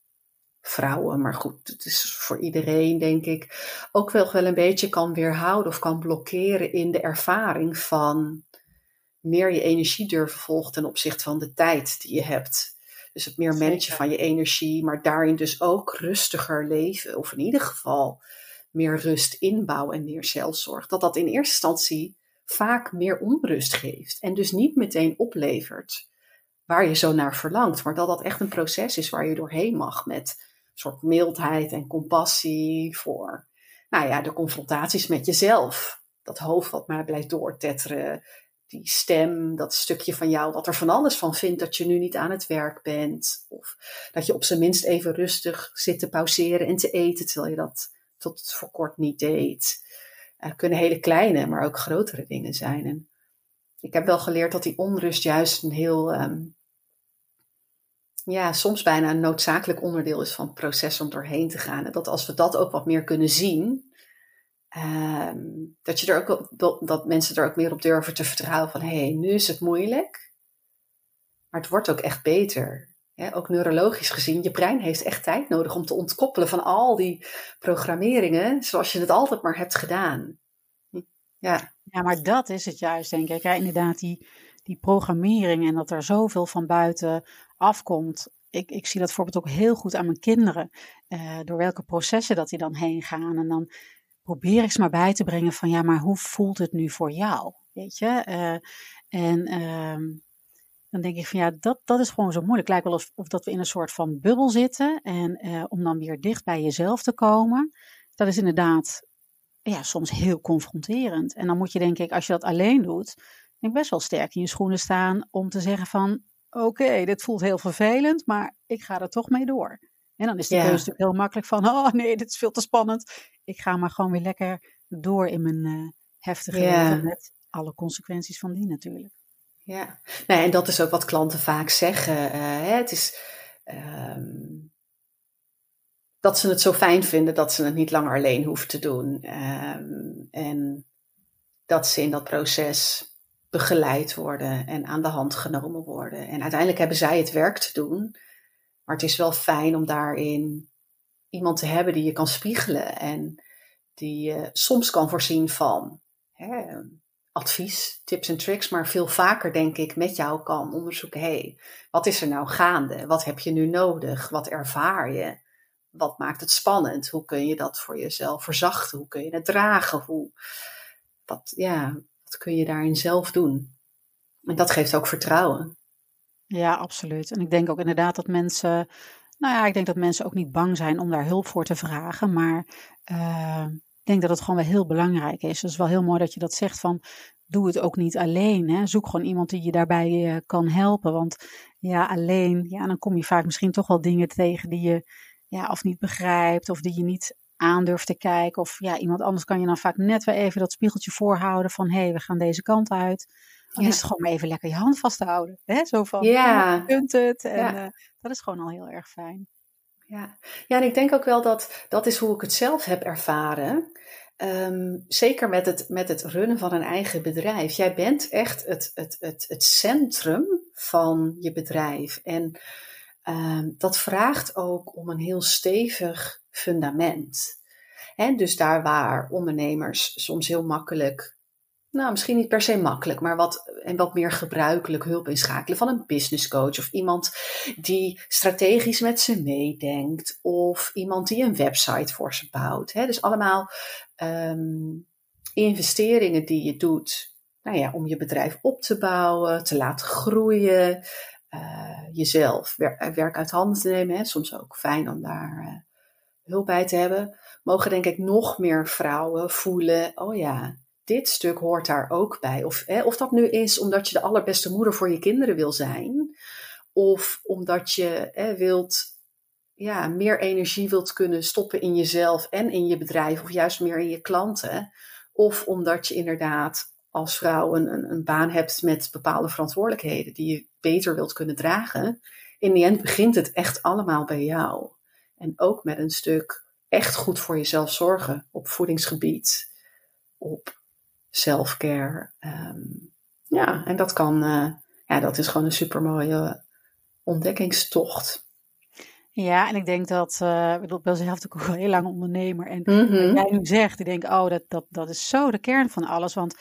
vrouwen, maar goed, het is voor iedereen, denk ik, ook wel, wel een beetje kan weerhouden of kan blokkeren in de ervaring van meer je energie durven volgen ten opzichte van de tijd die je hebt. Dus het meer managen van je energie, maar daarin dus ook rustiger leven, of in ieder geval meer rust inbouwen en meer zelfzorg. Dat dat in eerste instantie vaak meer onrust geeft en dus niet meteen oplevert waar je zo naar verlangt, maar dat dat echt een proces is waar je doorheen mag met soort mildheid en compassie voor, nou ja, de confrontaties met jezelf. Dat hoofd wat maar blijft doortetteren, die stem, dat stukje van jou wat er van alles van vindt dat je nu niet aan het werk bent. Of dat je op zijn minst even rustig zit te pauzeren en te eten, terwijl je dat tot voor kort niet deed. Uh, kunnen hele kleine, maar ook grotere dingen zijn. En ik heb wel geleerd dat die onrust juist een heel um, ja, soms bijna een noodzakelijk onderdeel is van het proces om doorheen te gaan. En dat als we dat ook wat meer kunnen zien, um, dat, je er ook, dat, dat mensen er ook meer op durven te vertrouwen van hé, hey, nu is het moeilijk, maar het wordt ook echt beter. Ook neurologisch gezien, je brein heeft echt tijd nodig om te ontkoppelen van al die programmeringen, zoals je het altijd maar hebt gedaan. Ja, ja maar dat is het juist, denk ik. Ja, inderdaad, die, die programmering en dat er zoveel van buiten afkomt. Ik, ik zie dat bijvoorbeeld ook heel goed aan mijn kinderen. Uh, door welke processen dat die dan heen gaan. En dan probeer ik ze maar bij te brengen van ja, maar hoe voelt het nu voor jou? Weet je? Uh, en ehm, dan denk ik van ja, dat, dat is gewoon zo moeilijk. Het lijkt wel of, of dat we in een soort van bubbel zitten. En uh, om dan weer dicht bij jezelf te komen, dat is inderdaad ja, soms heel confronterend. En dan moet je denk ik, als je dat alleen doet, denk best wel sterk in je schoenen staan om te zeggen van oké, dit voelt heel vervelend, maar ik ga er toch mee door. En dan is de keuze natuurlijk heel makkelijk van, oh nee, dit is veel te spannend. Ik ga maar gewoon weer lekker door in mijn uh, heftige leven met alle consequenties van die natuurlijk. Ja, nee, en dat is ook wat klanten vaak zeggen. Uh, het is um, dat ze het zo fijn vinden dat ze het niet langer alleen hoeven te doen. Um, en dat ze in dat proces begeleid worden en aan de hand genomen worden. En uiteindelijk hebben zij het werk te doen. Maar het is wel fijn om daarin iemand te hebben die je kan spiegelen en die je soms kan voorzien van hè, advies, tips en tricks, maar veel vaker denk ik met jou kan onderzoeken, hé, hey, wat is er nou gaande? Wat heb je nu nodig? Wat ervaar je? Wat maakt het spannend? Hoe kun je dat voor jezelf verzachten? Hoe kun je het dragen? Hoe, wat, ja, wat kun je daarin zelf doen? En dat geeft ook vertrouwen. Ja, absoluut. En ik denk ook inderdaad dat mensen, nou ja, ik denk dat mensen ook niet bang zijn om daar hulp voor te vragen, maar ik denk dat het gewoon wel heel belangrijk is. Dus het is wel heel mooi dat je dat zegt van, doe het ook niet alleen. Hè? Zoek gewoon iemand die je daarbij uh, kan helpen, want ja, alleen, ja, dan kom je vaak misschien toch wel dingen tegen die je, ja, of niet begrijpt, of die je niet aandurft te kijken. Of ja, iemand anders kan je dan vaak net weer even dat spiegeltje voorhouden van, hé, hey, we gaan deze kant uit. Dan is het gewoon maar even lekker je hand vast te houden. Hè? Zo van, ja. je kunt het. En ja. uh, dat is gewoon al heel erg fijn. Ja. ja, en ik denk ook wel dat dat is hoe ik het zelf heb ervaren. Um, zeker met het, met het runnen van een eigen bedrijf. Jij bent echt het, het, het, het centrum van je bedrijf. En um, dat vraagt ook om een heel stevig fundament. En dus daar waar ondernemers soms heel makkelijk nou, misschien niet per se makkelijk, maar wat, en wat meer gebruikelijk hulp inschakelen van een business coach of iemand die strategisch met ze meedenkt of iemand die een website voor ze bouwt. Hè? Dus allemaal um, investeringen die je doet nou ja, om je bedrijf op te bouwen, te laten groeien, uh, jezelf werk, uit handen te nemen. Hè? Soms ook fijn om daar uh, hulp bij te hebben. Mogen denk ik nog meer vrouwen voelen, oh ja, dit stuk hoort daar ook bij. Of, hè, of dat nu is omdat je de allerbeste moeder voor je kinderen wil zijn, of omdat je hè, wilt, ja, meer energie wilt kunnen stoppen in jezelf en in je bedrijf, of juist meer in je klanten. Of omdat je inderdaad als vrouw een, een, baan hebt met bepaalde verantwoordelijkheden die je beter wilt kunnen dragen. In die end begint het echt allemaal bij jou. En ook met een stuk echt goed voor jezelf zorgen op voedingsgebied, op self-care. Um, ja, en dat kan, uh, ja, dat is gewoon een super mooie ontdekkingstocht. Ja, en ik denk dat, uh, ik ben zelf natuurlijk ook al heel lang ondernemer. En mm -hmm. wat jij nu zegt, ik denk, oh, dat, dat, dat is zo de kern van alles. Want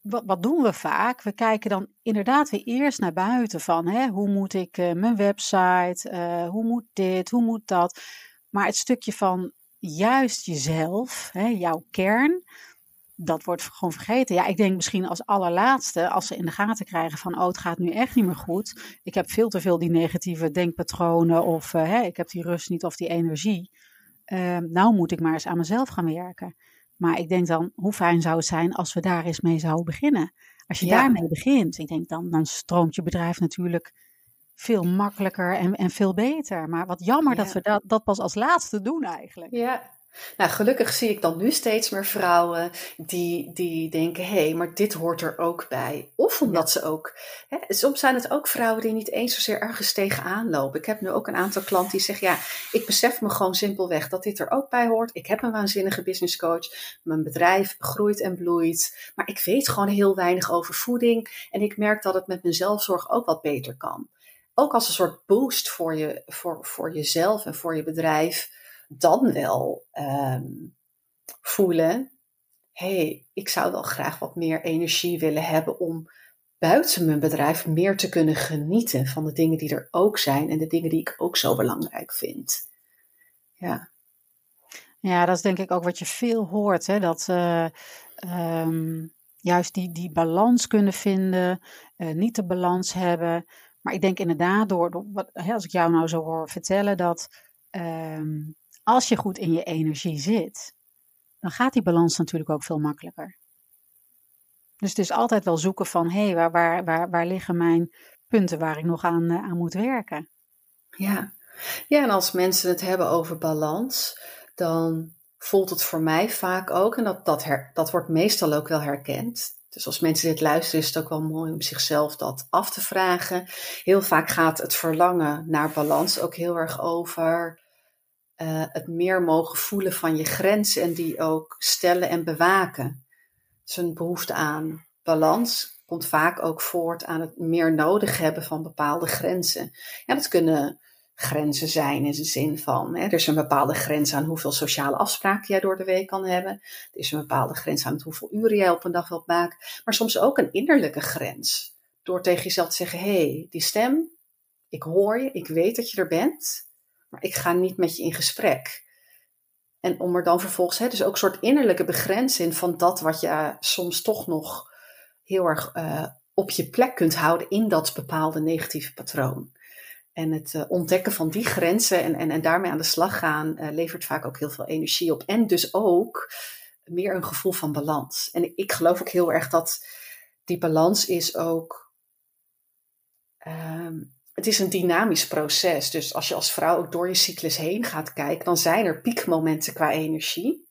wat, wat doen we vaak? We kijken dan inderdaad weer eerst naar buiten van, hè, hoe moet ik uh, mijn website, uh, hoe moet dit, hoe moet dat? Maar het stukje van juist jezelf, hè, jouw kern, dat wordt gewoon vergeten. Ja, ik denk misschien als allerlaatste, als ze in de gaten krijgen van, oh, het gaat nu echt niet meer goed. Ik heb veel te veel die negatieve denkpatronen of uh, hè, ik heb die rust niet of die energie. Uh, nou moet ik maar eens aan mezelf gaan werken. Maar ik denk dan, hoe fijn zou het zijn als we daar eens mee zouden beginnen? Als je ja. daarmee begint, ik denk dan, dan stroomt je bedrijf natuurlijk veel makkelijker en, en veel beter. Maar wat jammer ja. dat we dat, dat pas als laatste doen eigenlijk. Ja, nou, gelukkig zie ik dan nu steeds meer vrouwen die, die denken: hé, hey, maar dit hoort er ook bij. Of omdat ja. ze ook. Hè, soms zijn het ook vrouwen die niet eens zozeer ergens tegenaan lopen. Ik heb nu ook een aantal klanten die zeggen: ja, ik besef me gewoon simpelweg dat dit er ook bij hoort. Ik heb een waanzinnige business coach. Mijn bedrijf groeit en bloeit. Maar ik weet gewoon heel weinig over voeding. En ik merk dat het met mijn zelfzorg ook wat beter kan. Ook als een soort boost voor, je, voor, voor jezelf en voor je bedrijf dan wel um, voelen: hé, hey, ik zou wel graag wat meer energie willen hebben om buiten mijn bedrijf meer te kunnen genieten van de dingen die er ook zijn en de dingen die ik ook zo belangrijk vind. Ja. Ja, dat is denk ik ook wat je veel hoort. Hè? Dat uh, juist die, die balans kunnen vinden, uh, niet de balans hebben. Maar ik denk inderdaad, door, wat, als ik jou nou zo hoor vertellen, dat um, als je goed in je energie zit, dan gaat die balans natuurlijk ook veel makkelijker. Dus het is altijd wel zoeken van, hé, hey, waar, waar, waar, waar liggen mijn punten waar ik nog aan, uh, aan moet werken? Ja. ja, en als mensen het hebben over balans, dan voelt het voor mij vaak ook, en dat, dat, her, dat wordt meestal ook wel herkend. Dus als mensen dit luisteren, is het ook wel mooi om zichzelf dat af te vragen. Heel vaak gaat het verlangen naar balans ook heel erg over uh, het meer mogen voelen van je grenzen en die ook stellen en bewaken. Dus een behoefte aan balans komt vaak ook voort aan het meer nodig hebben van bepaalde grenzen. Ja, dat kunnen grenzen zijn in de zin van, hè, er is een bepaalde grens aan hoeveel sociale afspraken jij door de week kan hebben. Er is een bepaalde grens aan hoeveel uren jij op een dag wilt maken. Maar soms ook een innerlijke grens. Door tegen jezelf te zeggen, hé, hey, die stem, ik hoor je, ik weet dat je er bent, maar ik ga niet met je in gesprek. En om er dan vervolgens, hè, dus ook een soort innerlijke begrenzing van dat wat je soms toch nog heel erg uh, op je plek kunt houden in dat bepaalde negatieve patroon. En het uh, ontdekken van die grenzen en, en, en daarmee aan de slag gaan, levert vaak ook heel veel energie op. En dus ook meer een gevoel van balans. En ik geloof ook heel erg dat die balans is ook. Um, het is een dynamisch proces. Dus als je als vrouw ook door je cyclus heen gaat kijken, dan zijn er piekmomenten qua energie.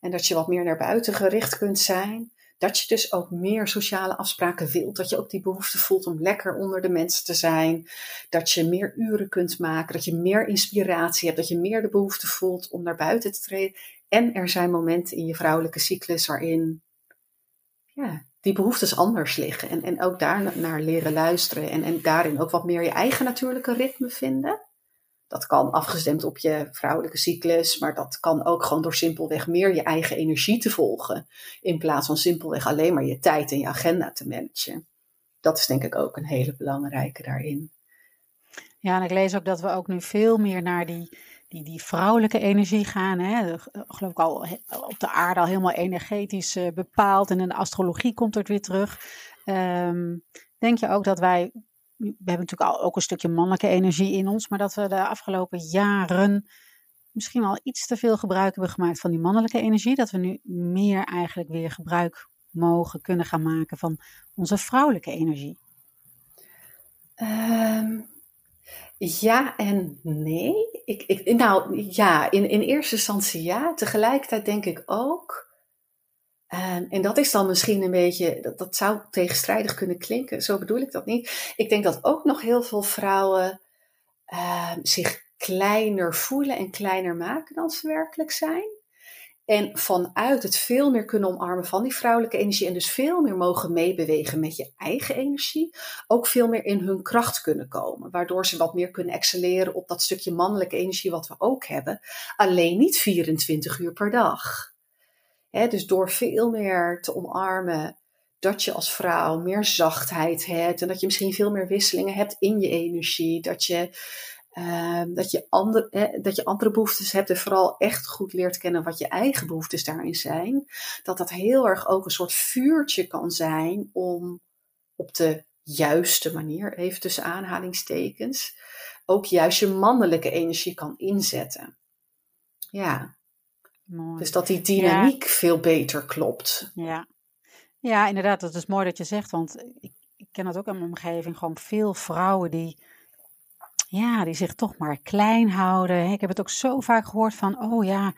En dat je wat meer naar buiten gericht kunt zijn. Dat je dus ook meer sociale afspraken wilt. Dat je ook die behoefte voelt om lekker onder de mensen te zijn. Dat je meer uren kunt maken. Dat je meer inspiratie hebt. Dat je meer de behoefte voelt om naar buiten te treden. En er zijn momenten in je vrouwelijke cyclus waarin ja, die behoeftes anders liggen. En, en ook daar naar leren luisteren. En, en daarin ook wat meer je eigen natuurlijke ritme vinden. Dat kan afgestemd op je vrouwelijke cyclus, maar dat kan ook gewoon door simpelweg meer je eigen energie te volgen. In plaats van simpelweg alleen maar je tijd en je agenda te managen. Dat is denk ik ook een hele belangrijke daarin. Ja, en ik lees ook dat we ook nu veel meer naar die, die, die vrouwelijke energie gaan. Hè. Geloof ik al op de aarde al helemaal energetisch uh, bepaald. En in de astrologie komt het weer terug. Um, denk je ook dat wij we hebben natuurlijk al ook een stukje mannelijke energie in ons, maar dat we de afgelopen jaren misschien wel iets te veel gebruik hebben gemaakt van die mannelijke energie. Dat we nu meer eigenlijk weer gebruik mogen kunnen gaan maken van onze vrouwelijke energie. Um, ja en nee. Ik, ik, nou ja, in, in eerste instantie ja. Tegelijkertijd denk ik ook en, en dat is dan misschien een beetje, dat, dat zou tegenstrijdig kunnen klinken, zo bedoel ik dat niet. Ik denk dat ook nog heel veel vrouwen uh, zich kleiner voelen en kleiner maken dan ze werkelijk zijn. En vanuit het veel meer kunnen omarmen van die vrouwelijke energie en dus veel meer mogen meebewegen met je eigen energie, ook veel meer in hun kracht kunnen komen. Waardoor ze wat meer kunnen excelleren op dat stukje mannelijke energie wat we ook hebben. Alleen niet 24 uur per dag dus door veel meer te omarmen dat je als vrouw meer zachtheid hebt en dat je misschien veel meer wisselingen hebt in je energie, dat je, uh, dat je, andere, dat je andere behoeftes hebt en vooral echt goed leert kennen wat je eigen behoeftes daarin zijn, dat dat heel erg ook een soort vuurtje kan zijn om op de juiste manier, even tussen aanhalingstekens, ook juist je mannelijke energie kan inzetten. Ja, dus dat die dynamiek veel beter klopt. Ja. ja, inderdaad. Dat is mooi dat je zegt. Want ik, ik ken dat ook in mijn omgeving. Gewoon veel vrouwen die, ja, die zich toch maar klein houden. Ik heb het ook zo vaak gehoord van, oh ja,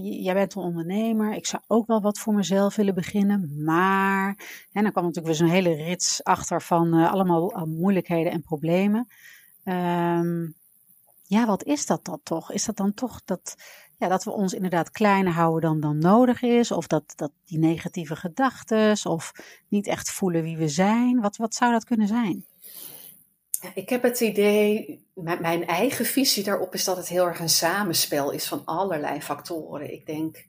jij bent een ondernemer. Ik zou ook wel wat voor mezelf willen beginnen. Maar, en dan kwam natuurlijk weer zo'n hele rits achter van uh, allemaal uh, moeilijkheden en problemen. Um, ja, wat is dat dan toch? Is dat dan toch dat ja, dat we ons inderdaad kleiner houden dan dan nodig is. Of dat, dat die negatieve gedachten of niet echt voelen wie we zijn. Wat, wat zou dat kunnen zijn? Ik heb het idee, mijn eigen visie daarop is dat het heel erg een samenspel is van allerlei factoren. Ik denk,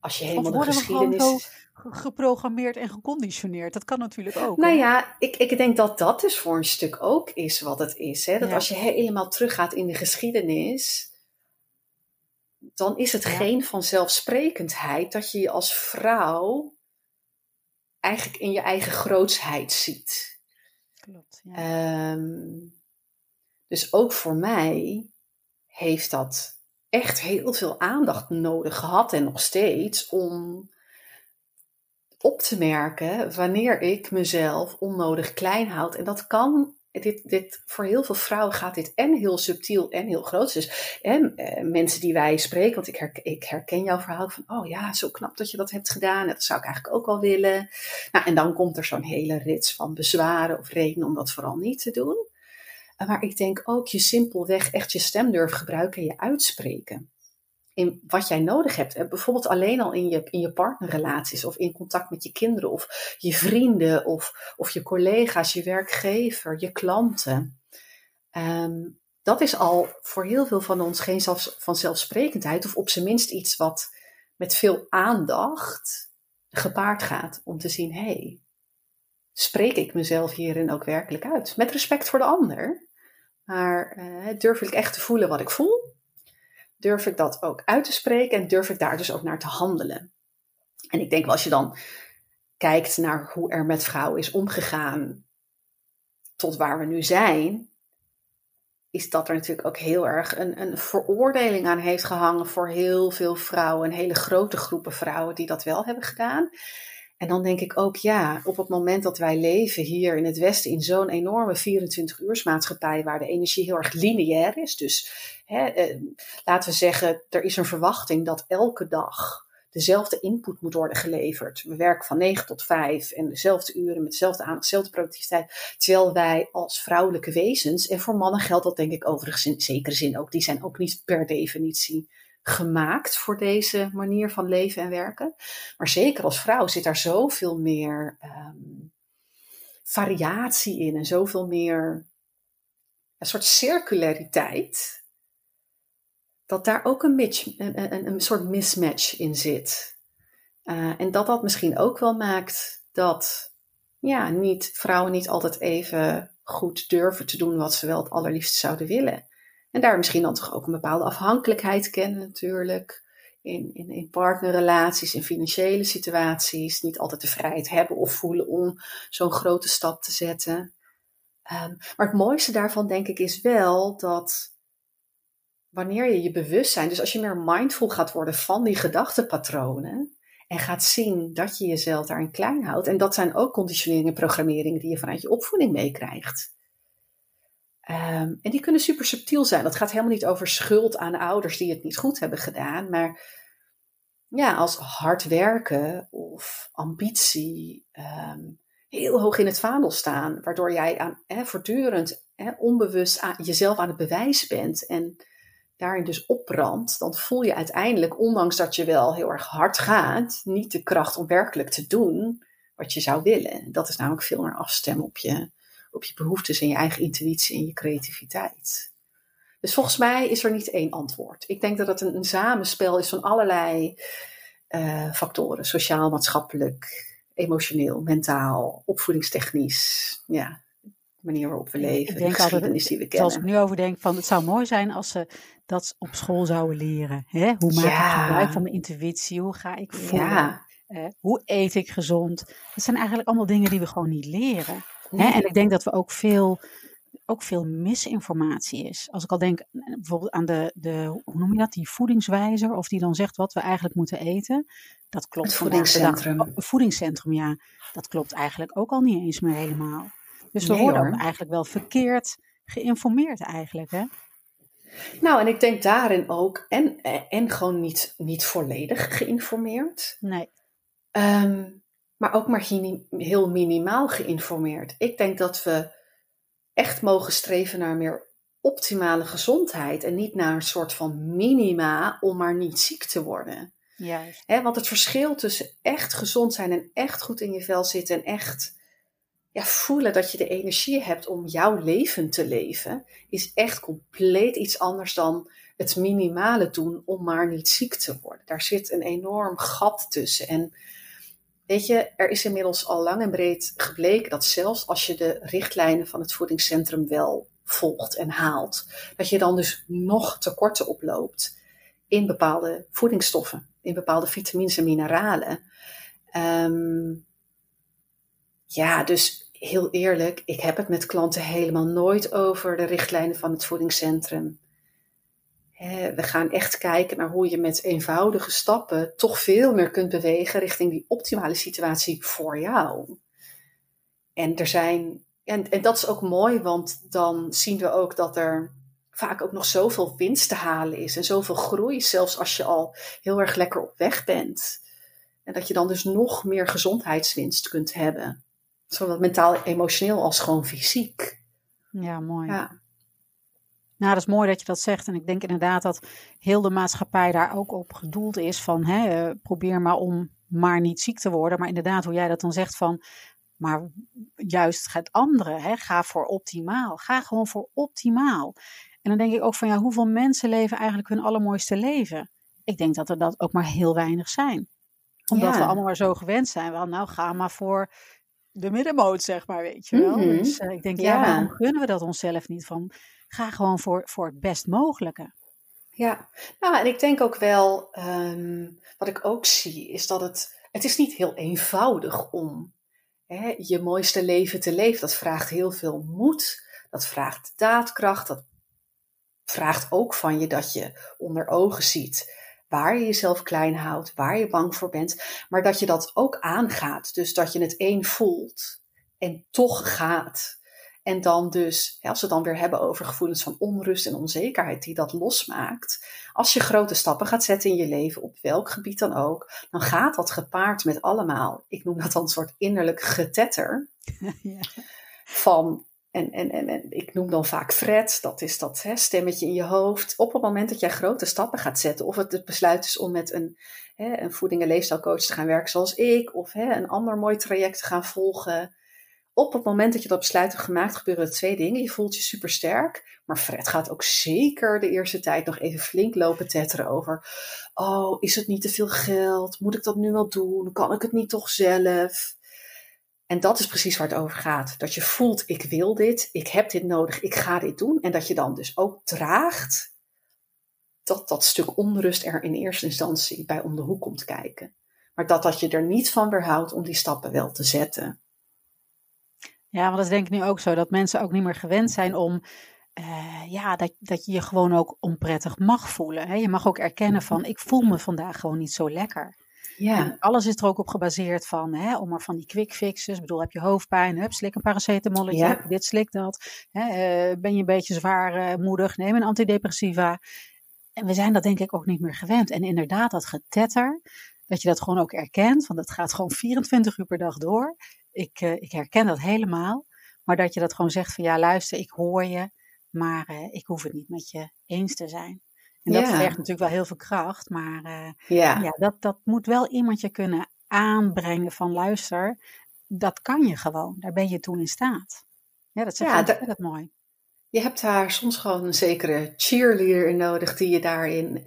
als je helemaal de geschiedenis... geprogrammeerd en geconditioneerd. Dat kan natuurlijk ook. Nou ja, ik, ik denk dat dat dus voor een stuk ook is wat het is. Hè? Dat als je helemaal teruggaat in de geschiedenis dan is het geen vanzelfsprekendheid dat je je als vrouw eigenlijk in je eigen grootsheid ziet. Ja. Ehm, dus ook voor mij heeft dat echt heel veel aandacht nodig gehad en nog steeds om op te merken wanneer ik mezelf onnodig klein houd. En dat kan dit, dit, voor heel veel vrouwen gaat dit en heel subtiel en heel groot. Dus eh, mensen die wij spreken, want ik, her, ik herken jouw verhaal van, oh ja, zo knap dat je dat hebt gedaan. Dat zou ik eigenlijk ook wel willen. Nou, en dan komt er zo'n hele rits van bezwaren of redenen om dat vooral niet te doen. Maar ik denk ook je simpelweg echt je stem durven gebruiken en je uitspreken wat jij nodig hebt. Bijvoorbeeld alleen al in je, in je partnerrelaties of in contact met je kinderen of je vrienden of, of je collega's, je werkgever, je klanten. Ehm, dat is al voor heel veel van ons geen zelfs, vanzelfsprekendheid of op zijn minst iets wat met veel aandacht gepaard gaat om te zien, hé, hey, spreek ik mezelf hierin ook werkelijk uit? Met respect voor de ander, maar uh, durf ik echt te voelen wat ik voel? Durf ik dat ook uit te spreken en durf ik daar dus ook naar te handelen. En ik denk wel als je dan kijkt naar hoe er met vrouwen is omgegaan tot waar we nu zijn, is dat er natuurlijk ook heel erg een, een veroordeling aan heeft gehangen voor heel veel vrouwen, hele grote groepen vrouwen die dat wel hebben gedaan. En dan denk ik ook, ja, op het moment dat wij leven hier in het Westen in zo'n enorme 24-uursmaatschappij waar de energie heel erg lineair is. Dus hè, eh, laten we zeggen, er is een verwachting dat elke dag dezelfde input moet worden geleverd. We werken van 9 tot 5 en dezelfde uren met dezelfde aandacht, dezelfde productiviteit. Terwijl wij als vrouwelijke wezens, en voor mannen geldt dat denk ik overigens in zekere zin ook, die zijn ook niet per definitie gemaakt voor deze manier van leven en werken. Maar zeker als vrouw zit daar zoveel meer um, variatie in en zoveel meer een soort circulariteit. Dat daar ook een, match, een, een, een soort mismatch in zit. Uh, en dat dat misschien ook wel maakt dat ja, niet, vrouwen niet altijd even goed durven te doen wat ze wel het allerliefst zouden willen. En daar misschien dan toch ook een bepaalde afhankelijkheid kennen natuurlijk. In, in, in partnerrelaties, in financiële situaties. Niet altijd de vrijheid hebben of voelen om zo'n grote stap te zetten. Um, maar het mooiste daarvan denk ik is wel dat wanneer je je bewustzijn, dus als je meer mindful gaat worden van die gedachtenpatronen. En gaat zien dat je jezelf daarin klein houdt. En dat zijn ook conditioneringen en programmeringen die je vanuit je opvoeding meekrijgt. Um, en die kunnen super subtiel zijn. Dat gaat helemaal niet over schuld aan ouders die het niet goed hebben gedaan. Maar ja, als hard werken of ambitie um, heel hoog in het vaandel staan. Waardoor jij aan, voortdurend onbewust aan, jezelf aan het bewijs bent. En daarin dus opbrandt. Dan voel je uiteindelijk, ondanks dat je wel heel erg hard gaat, niet de kracht om werkelijk te doen wat je zou willen. Dat is namelijk veel meer afstemmen op je op je behoeftes en je eigen intuïtie en je creativiteit. Dus volgens mij is er niet één antwoord. Ik denk dat het een, een samenspel is van allerlei uh, factoren: sociaal, maatschappelijk, emotioneel, mentaal, opvoedingstechnisch. Ja, de manier waarop we leven, ik denk de geschiedenis die we kennen. Als ik nu over denk, van, het zou mooi zijn als ze dat op school zouden leren. Hè? Hoe maak ik gebruik van mijn intuïtie? Hoe ga ik voelen? Ja. Uh, hoe eet ik gezond? Dat zijn eigenlijk allemaal dingen die we gewoon niet leren. Hè? En ik denk dat we ook veel, ook veel misinformatie is. Als ik al denk bijvoorbeeld aan de, de, hoe noem je dat, die voedingswijzer, of die dan zegt wat we eigenlijk moeten eten. Dat klopt. Het voedingscentrum. Het voedingscentrum, ja. Dat klopt eigenlijk ook al niet eens meer helemaal. Dus we worden ook eigenlijk wel verkeerd geïnformeerd eigenlijk, hè? Nou, en ik denk daarin ook, en, en gewoon niet, niet volledig geïnformeerd. Nee. Um, maar ook maar heel minimaal geïnformeerd. Ik denk dat we echt mogen streven naar meer optimale gezondheid en niet naar een soort van minima om maar niet ziek te worden. Juist. want het verschil tussen echt gezond zijn en echt goed in je vel zitten en echt ja, voelen dat je de energie hebt om jouw leven te leven, is echt compleet iets anders dan het minimale doen om maar niet ziek te worden. Daar zit een enorm gat tussen. En Weet je, er is inmiddels al lang en breed gebleken dat zelfs als je de richtlijnen van het voedingscentrum wel volgt en haalt, dat je dan dus nog tekorten oploopt in bepaalde voedingsstoffen, in bepaalde vitamines en mineralen. Ehm, ja, dus heel eerlijk, ik heb het met klanten helemaal nooit over de richtlijnen van het voedingscentrum. We gaan echt kijken naar hoe je met eenvoudige stappen toch veel meer kunt bewegen richting die optimale situatie voor jou. En er zijn, en, en dat is ook mooi, want dan zien we ook dat er vaak ook nog zoveel winst te halen is en zoveel groei, zelfs als je al heel erg lekker op weg bent. En dat je dan dus nog meer gezondheidswinst kunt hebben. Zowel mentaal, emotioneel als gewoon fysiek. Ja, mooi. Ja. Nou, dat is mooi dat je dat zegt. En ik denk inderdaad dat heel de maatschappij daar ook op gedoeld is van hè, eh, probeer maar om maar niet ziek te worden. Maar inderdaad, hoe jij dat dan zegt van, maar juist het andere, hè, ga voor optimaal. Ga gewoon voor optimaal. En dan denk ik ook van, ja, hoeveel mensen leven eigenlijk hun allermooiste leven? Ik denk dat er dat ook maar heel weinig zijn. Omdat we allemaal maar zo gewend zijn. Wel, nou, ga maar voor de middenmoot, zeg maar, weet je wel. Mhm. Dus uh, ik denk, ja. ja, waarom gunnen we dat onszelf niet van ga gewoon voor, voor het best mogelijke. Ja, nou, en ik denk ook wel, um, wat ik ook zie, is dat het, het is niet heel eenvoudig om hè, je mooiste leven te leven. Dat vraagt heel veel moed, dat vraagt daadkracht, dat vraagt ook van je dat je onder ogen ziet waar je jezelf klein houdt, waar je bang voor bent, maar dat je dat ook aangaat. Dus dat je het één voelt en toch gaat. En dan dus, als we het dan weer hebben over gevoelens van onrust en onzekerheid die dat losmaakt. Als je grote stappen gaat zetten in je leven, op welk gebied dan ook, dan gaat dat gepaard met allemaal, ik noem dat dan een soort innerlijk getetter. Ja. Van, en, en, en, en, ik noem dan vaak Fred, dat is dat hè, stemmetje in je hoofd. Op het moment dat jij grote stappen gaat zetten, of het het besluit is om met een, hè, een voeding- en leefstijlcoach te gaan werken zoals ik, of hè, een ander mooi traject te gaan volgen op het moment dat je dat besluit hebt gemaakt, gebeuren er twee dingen. Je voelt je super sterk, maar Fred gaat ook zeker de eerste tijd nog even flink lopen tetteren over. Oh, is het niet te veel geld? Moet ik dat nu wel doen? Kan ik het niet toch zelf? En dat is precies waar het over gaat. Dat je voelt, ik wil dit, ik heb dit nodig, ik ga dit doen. En dat je dan dus ook draagt dat dat stuk onrust er in eerste instantie bij om de hoek komt kijken. Maar dat dat je er niet van weerhoudt om die stappen wel te zetten. Ja, want dat is denk ik nu ook zo, dat mensen ook niet meer gewend zijn om, uh, ja, dat, dat je je gewoon ook onprettig mag voelen. Hè? Je mag ook erkennen van, ik voel me vandaag gewoon niet zo lekker. Ja. En alles is er ook op gebaseerd van, hè, om maar van die quick fixes. Ik bedoel, heb je hoofdpijn, hup, slik een paracetamolletje, ja. dit, slik dat. Hè, uh, ben je een beetje zwaarmoedig, neem een antidepressiva. En we zijn dat denk ik ook niet meer gewend. En inderdaad, dat getetter, dat je dat gewoon ook erkent, want het gaat gewoon 24 uur per dag door ik, uh, ik herken dat helemaal. Maar dat je dat gewoon zegt van ja, luister, ik hoor je, maar uh, ik hoef het niet met je eens te zijn. En dat vergt natuurlijk wel heel veel kracht, maar uh, ja. ja. dat, dat moet wel iemand je kunnen aanbrengen van luister, dat kan je gewoon, daar ben je toen in staat. Ja, dat is ja, dat, mooi. Je hebt daar soms gewoon een zekere cheerleader in nodig die je daarin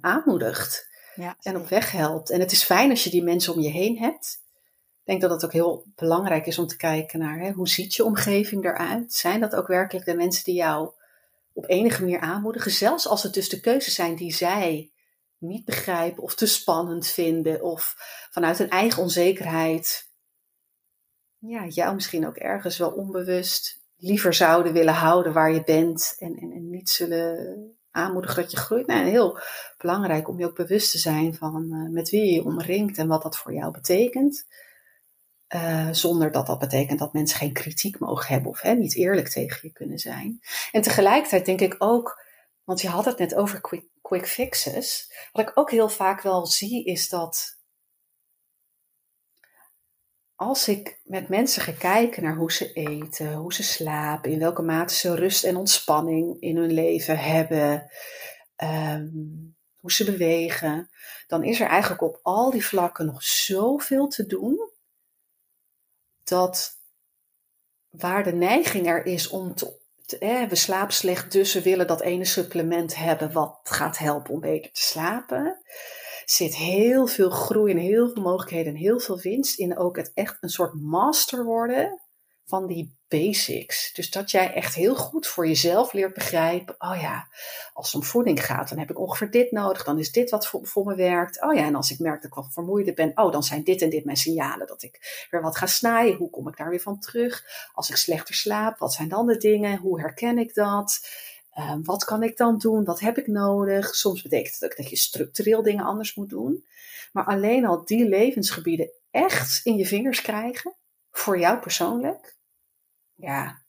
aanmoedigt ja, en op weg helpt. En het is fijn als je die mensen om je heen hebt denk dat het ook heel belangrijk is om te kijken naar hè, hoe ziet je omgeving eruit? Zijn dat ook werkelijk de mensen die jou op enige manier aanmoedigen? Zelfs als het dus de keuzes zijn die zij niet begrijpen of te spannend vinden of vanuit een eigen onzekerheid, ja, jou misschien ook ergens wel onbewust liever zouden willen houden waar je bent en, en, en niet zullen aanmoedigen dat je groeit. Nou, heel belangrijk om je ook bewust te zijn van uh, met wie je je omringt en wat dat voor jou betekent. Uh, zonder dat dat betekent dat mensen geen kritiek mogen hebben of hè, niet eerlijk tegen je kunnen zijn. En tegelijkertijd denk ik ook, want je had het net over quick, fixes. Wat ik ook heel vaak wel zie is dat als ik met mensen ga kijken naar hoe ze eten, hoe ze slapen, in welke mate ze rust en ontspanning in hun leven hebben, um, hoe ze bewegen, dan is er eigenlijk op al die vlakken nog zoveel te doen dat waar de neiging er is om te, we slapen slecht, dus we willen dat ene supplement hebben wat gaat helpen om beter te slapen. Zit heel veel groei en heel veel mogelijkheden en heel veel winst in ook het echt een soort master worden van die basics. Dus dat jij echt heel goed voor jezelf leert begrijpen. Oh ja, als het om voeding gaat, dan heb ik ongeveer dit nodig. Dan is dit wat voor, voor me werkt. Oh ja, en als ik merk dat ik wat vermoeider ben. Oh, dan zijn dit en dit mijn signalen dat ik weer wat ga snijden. Hoe kom ik daar weer van terug? Als ik slechter slaap, wat zijn dan de dingen? Hoe herken ik dat? Ehm, wat kan ik dan doen? Wat heb ik nodig? Soms betekent het ook dat je structureel dingen anders moet doen. Maar alleen al die levensgebieden echt in je vingers krijgen, voor jou persoonlijk, ja,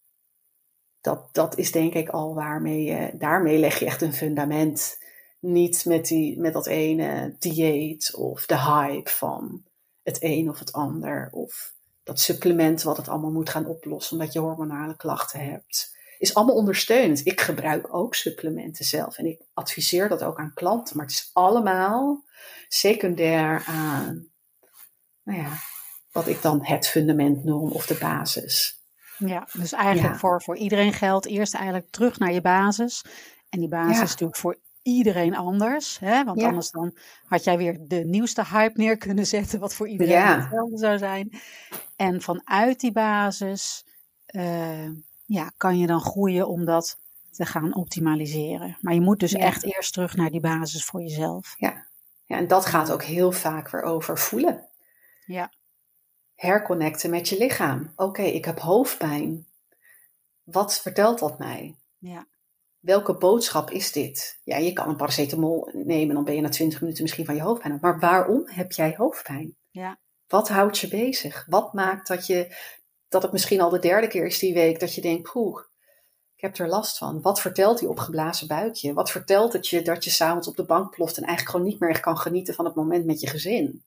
dat, dat is denk ik al waarmee je, daarmee leg je echt een fundament. Niet met, die, met dat ene dieet of de hype van het een of het ander. Of dat supplement wat het allemaal moet gaan oplossen omdat je hormonale klachten hebt. Is allemaal ondersteunend. Ik gebruik ook supplementen zelf en ik adviseer dat ook aan klanten. Maar het is allemaal secundair aan, nou ja, wat ik dan het fundament noem of de basis. Ja, dus eigenlijk Voor, voor iedereen geldt eerst eigenlijk terug naar je basis. En die basis is natuurlijk voor iedereen anders. Hè? Want anders dan had jij weer de nieuwste hype neer kunnen zetten, wat voor iedereen hetzelfde zou zijn. En vanuit die basis uh, ja, kan je dan groeien om dat te gaan optimaliseren. Maar je moet dus echt eerst terug naar die basis voor jezelf. Ja. ja, en dat gaat ook heel vaak weer over voelen. Ja herconnecten met je lichaam. Oké, ik heb hoofdpijn. Wat vertelt dat mij? Ja. Welke boodschap is dit? Ja, je kan een paracetamol nemen, dan ben je na 20 minuten misschien van je hoofdpijn af. Maar waarom heb jij hoofdpijn? Ja. Wat houdt je bezig? Wat maakt dat, je, dat het misschien al de derde keer is die week dat je denkt, poeh, ik heb er last van. Wat vertelt die opgeblazen buikje? Wat vertelt het je dat je s'avonds op de bank ploft en eigenlijk gewoon niet meer kan genieten van het moment met je gezin?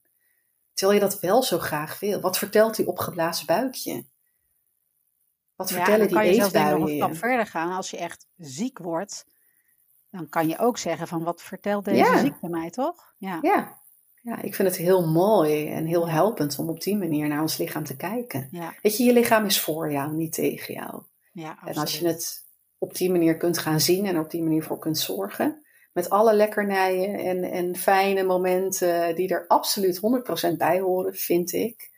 Terwijl je dat wel zo graag wil. Wat vertelt die opgeblazen buikje? Wat ja, vertellen die eetbuien? Dan kan je nog een stap verder gaan. Als je echt ziek wordt, dan kan je ook zeggen van wat vertelt deze ja. ziekte mij, toch? Ja. ja. Ja, ik vind het heel mooi en heel helpend om op die manier naar ons lichaam te kijken. Weet je, je lichaam is voor jou, niet tegen jou. Ja, en als je het op die manier kunt gaan zien en op die manier voor kunt zorgen, met alle lekkernijen en, en fijne momenten die er absoluut 100% bij horen, vind ik.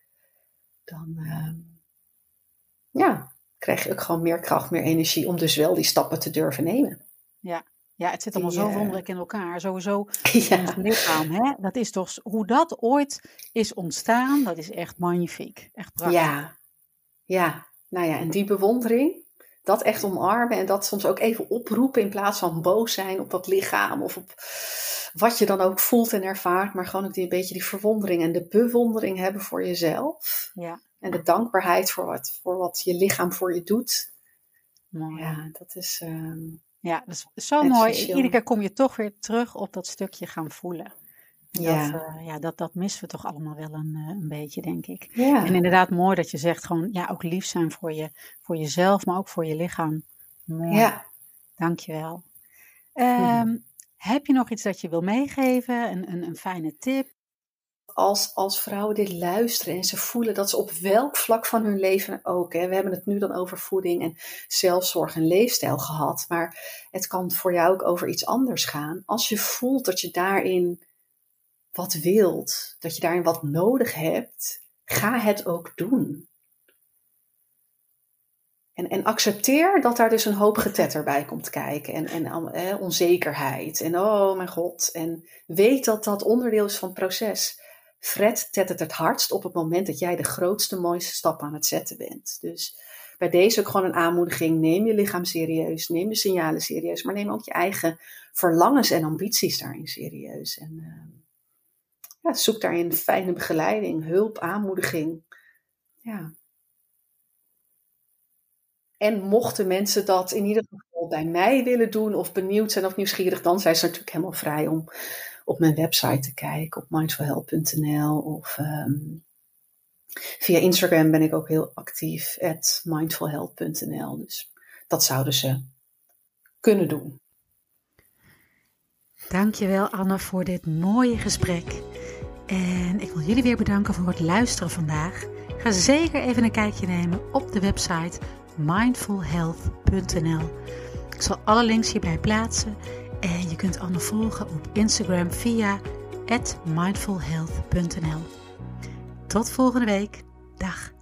Dan uh, ja, krijg ook gewoon meer kracht, meer energie om dus wel die stappen te durven nemen. Ja, ja het zit allemaal zo eh, wonderlijk in elkaar. Sowieso ja. ons lichaam. Hè? Dat is toch, hoe dat ooit is ontstaan, dat is echt magnifiek. Echt prachtig. Ja, ja. nou ja, en die bewondering, dat echt omarmen en dat soms ook even oproepen in plaats van boos zijn op dat lichaam of op wat je dan ook voelt en ervaart, maar gewoon ook die, een beetje die verwondering en de bewondering hebben voor jezelf. Ja. En de dankbaarheid voor wat, voor wat je lichaam voor je doet. Mooi. Ja, dat is. Uh, ja, dat is zo mooi. Iedere keer kom je toch weer terug op dat stukje gaan voelen. Ja. Dat, uh, ja, dat, dat missen we toch allemaal wel een, uh, een beetje, denk ik. Ja. En inderdaad mooi dat je zegt gewoon, ja, ook lief zijn voor, je, voor jezelf, maar ook voor je lichaam. Mooi. Ja. Dankjewel. Um, Heb je nog iets dat je wil meegeven? Een, een, een fijne tip? Als, als vrouwen dit luisteren en ze voelen dat ze op welk vlak van hun leven ook, hè, we hebben het nu dan over voeding en zelfzorg en leefstijl gehad, maar het kan voor jou ook over iets anders gaan. Als je voelt dat je daarin wat wilt, dat je daarin wat nodig hebt, ga het ook doen. En, en accepteer dat daar dus een hoop getetter bij komt kijken. En, en onzekerheid. En oh mijn god. En weet dat dat onderdeel is van het proces. Fred tettert het hardst op het moment dat jij de grootste, mooiste stap aan het zetten bent. Dus bij deze ook gewoon een aanmoediging. Neem je lichaam serieus. Neem je signalen serieus. Maar neem ook je eigen verlangens en ambities daarin serieus. En, uh, ja, zoek daarin fijne begeleiding, hulp, aanmoediging. Ja. En mochten mensen dat in ieder geval bij mij willen doen of benieuwd zijn of nieuwsgierig, dan zijn ze natuurlijk helemaal vrij om op mijn website te kijken, op mindfulhelp.nl of um, via Instagram ben ik ook heel actief, at mindfulhealth.nl. Dus dat zouden ze kunnen doen. Dankjewel Anne voor dit mooie gesprek. En ik wil jullie weer bedanken voor het luisteren vandaag. Ga zeker even een kijkje nemen op de website mindfulhealth.nl. Ik zal alle links hierbij plaatsen en je kunt Anne volgen op Instagram via mindfulhealth.nl. Tot volgende week. Dag.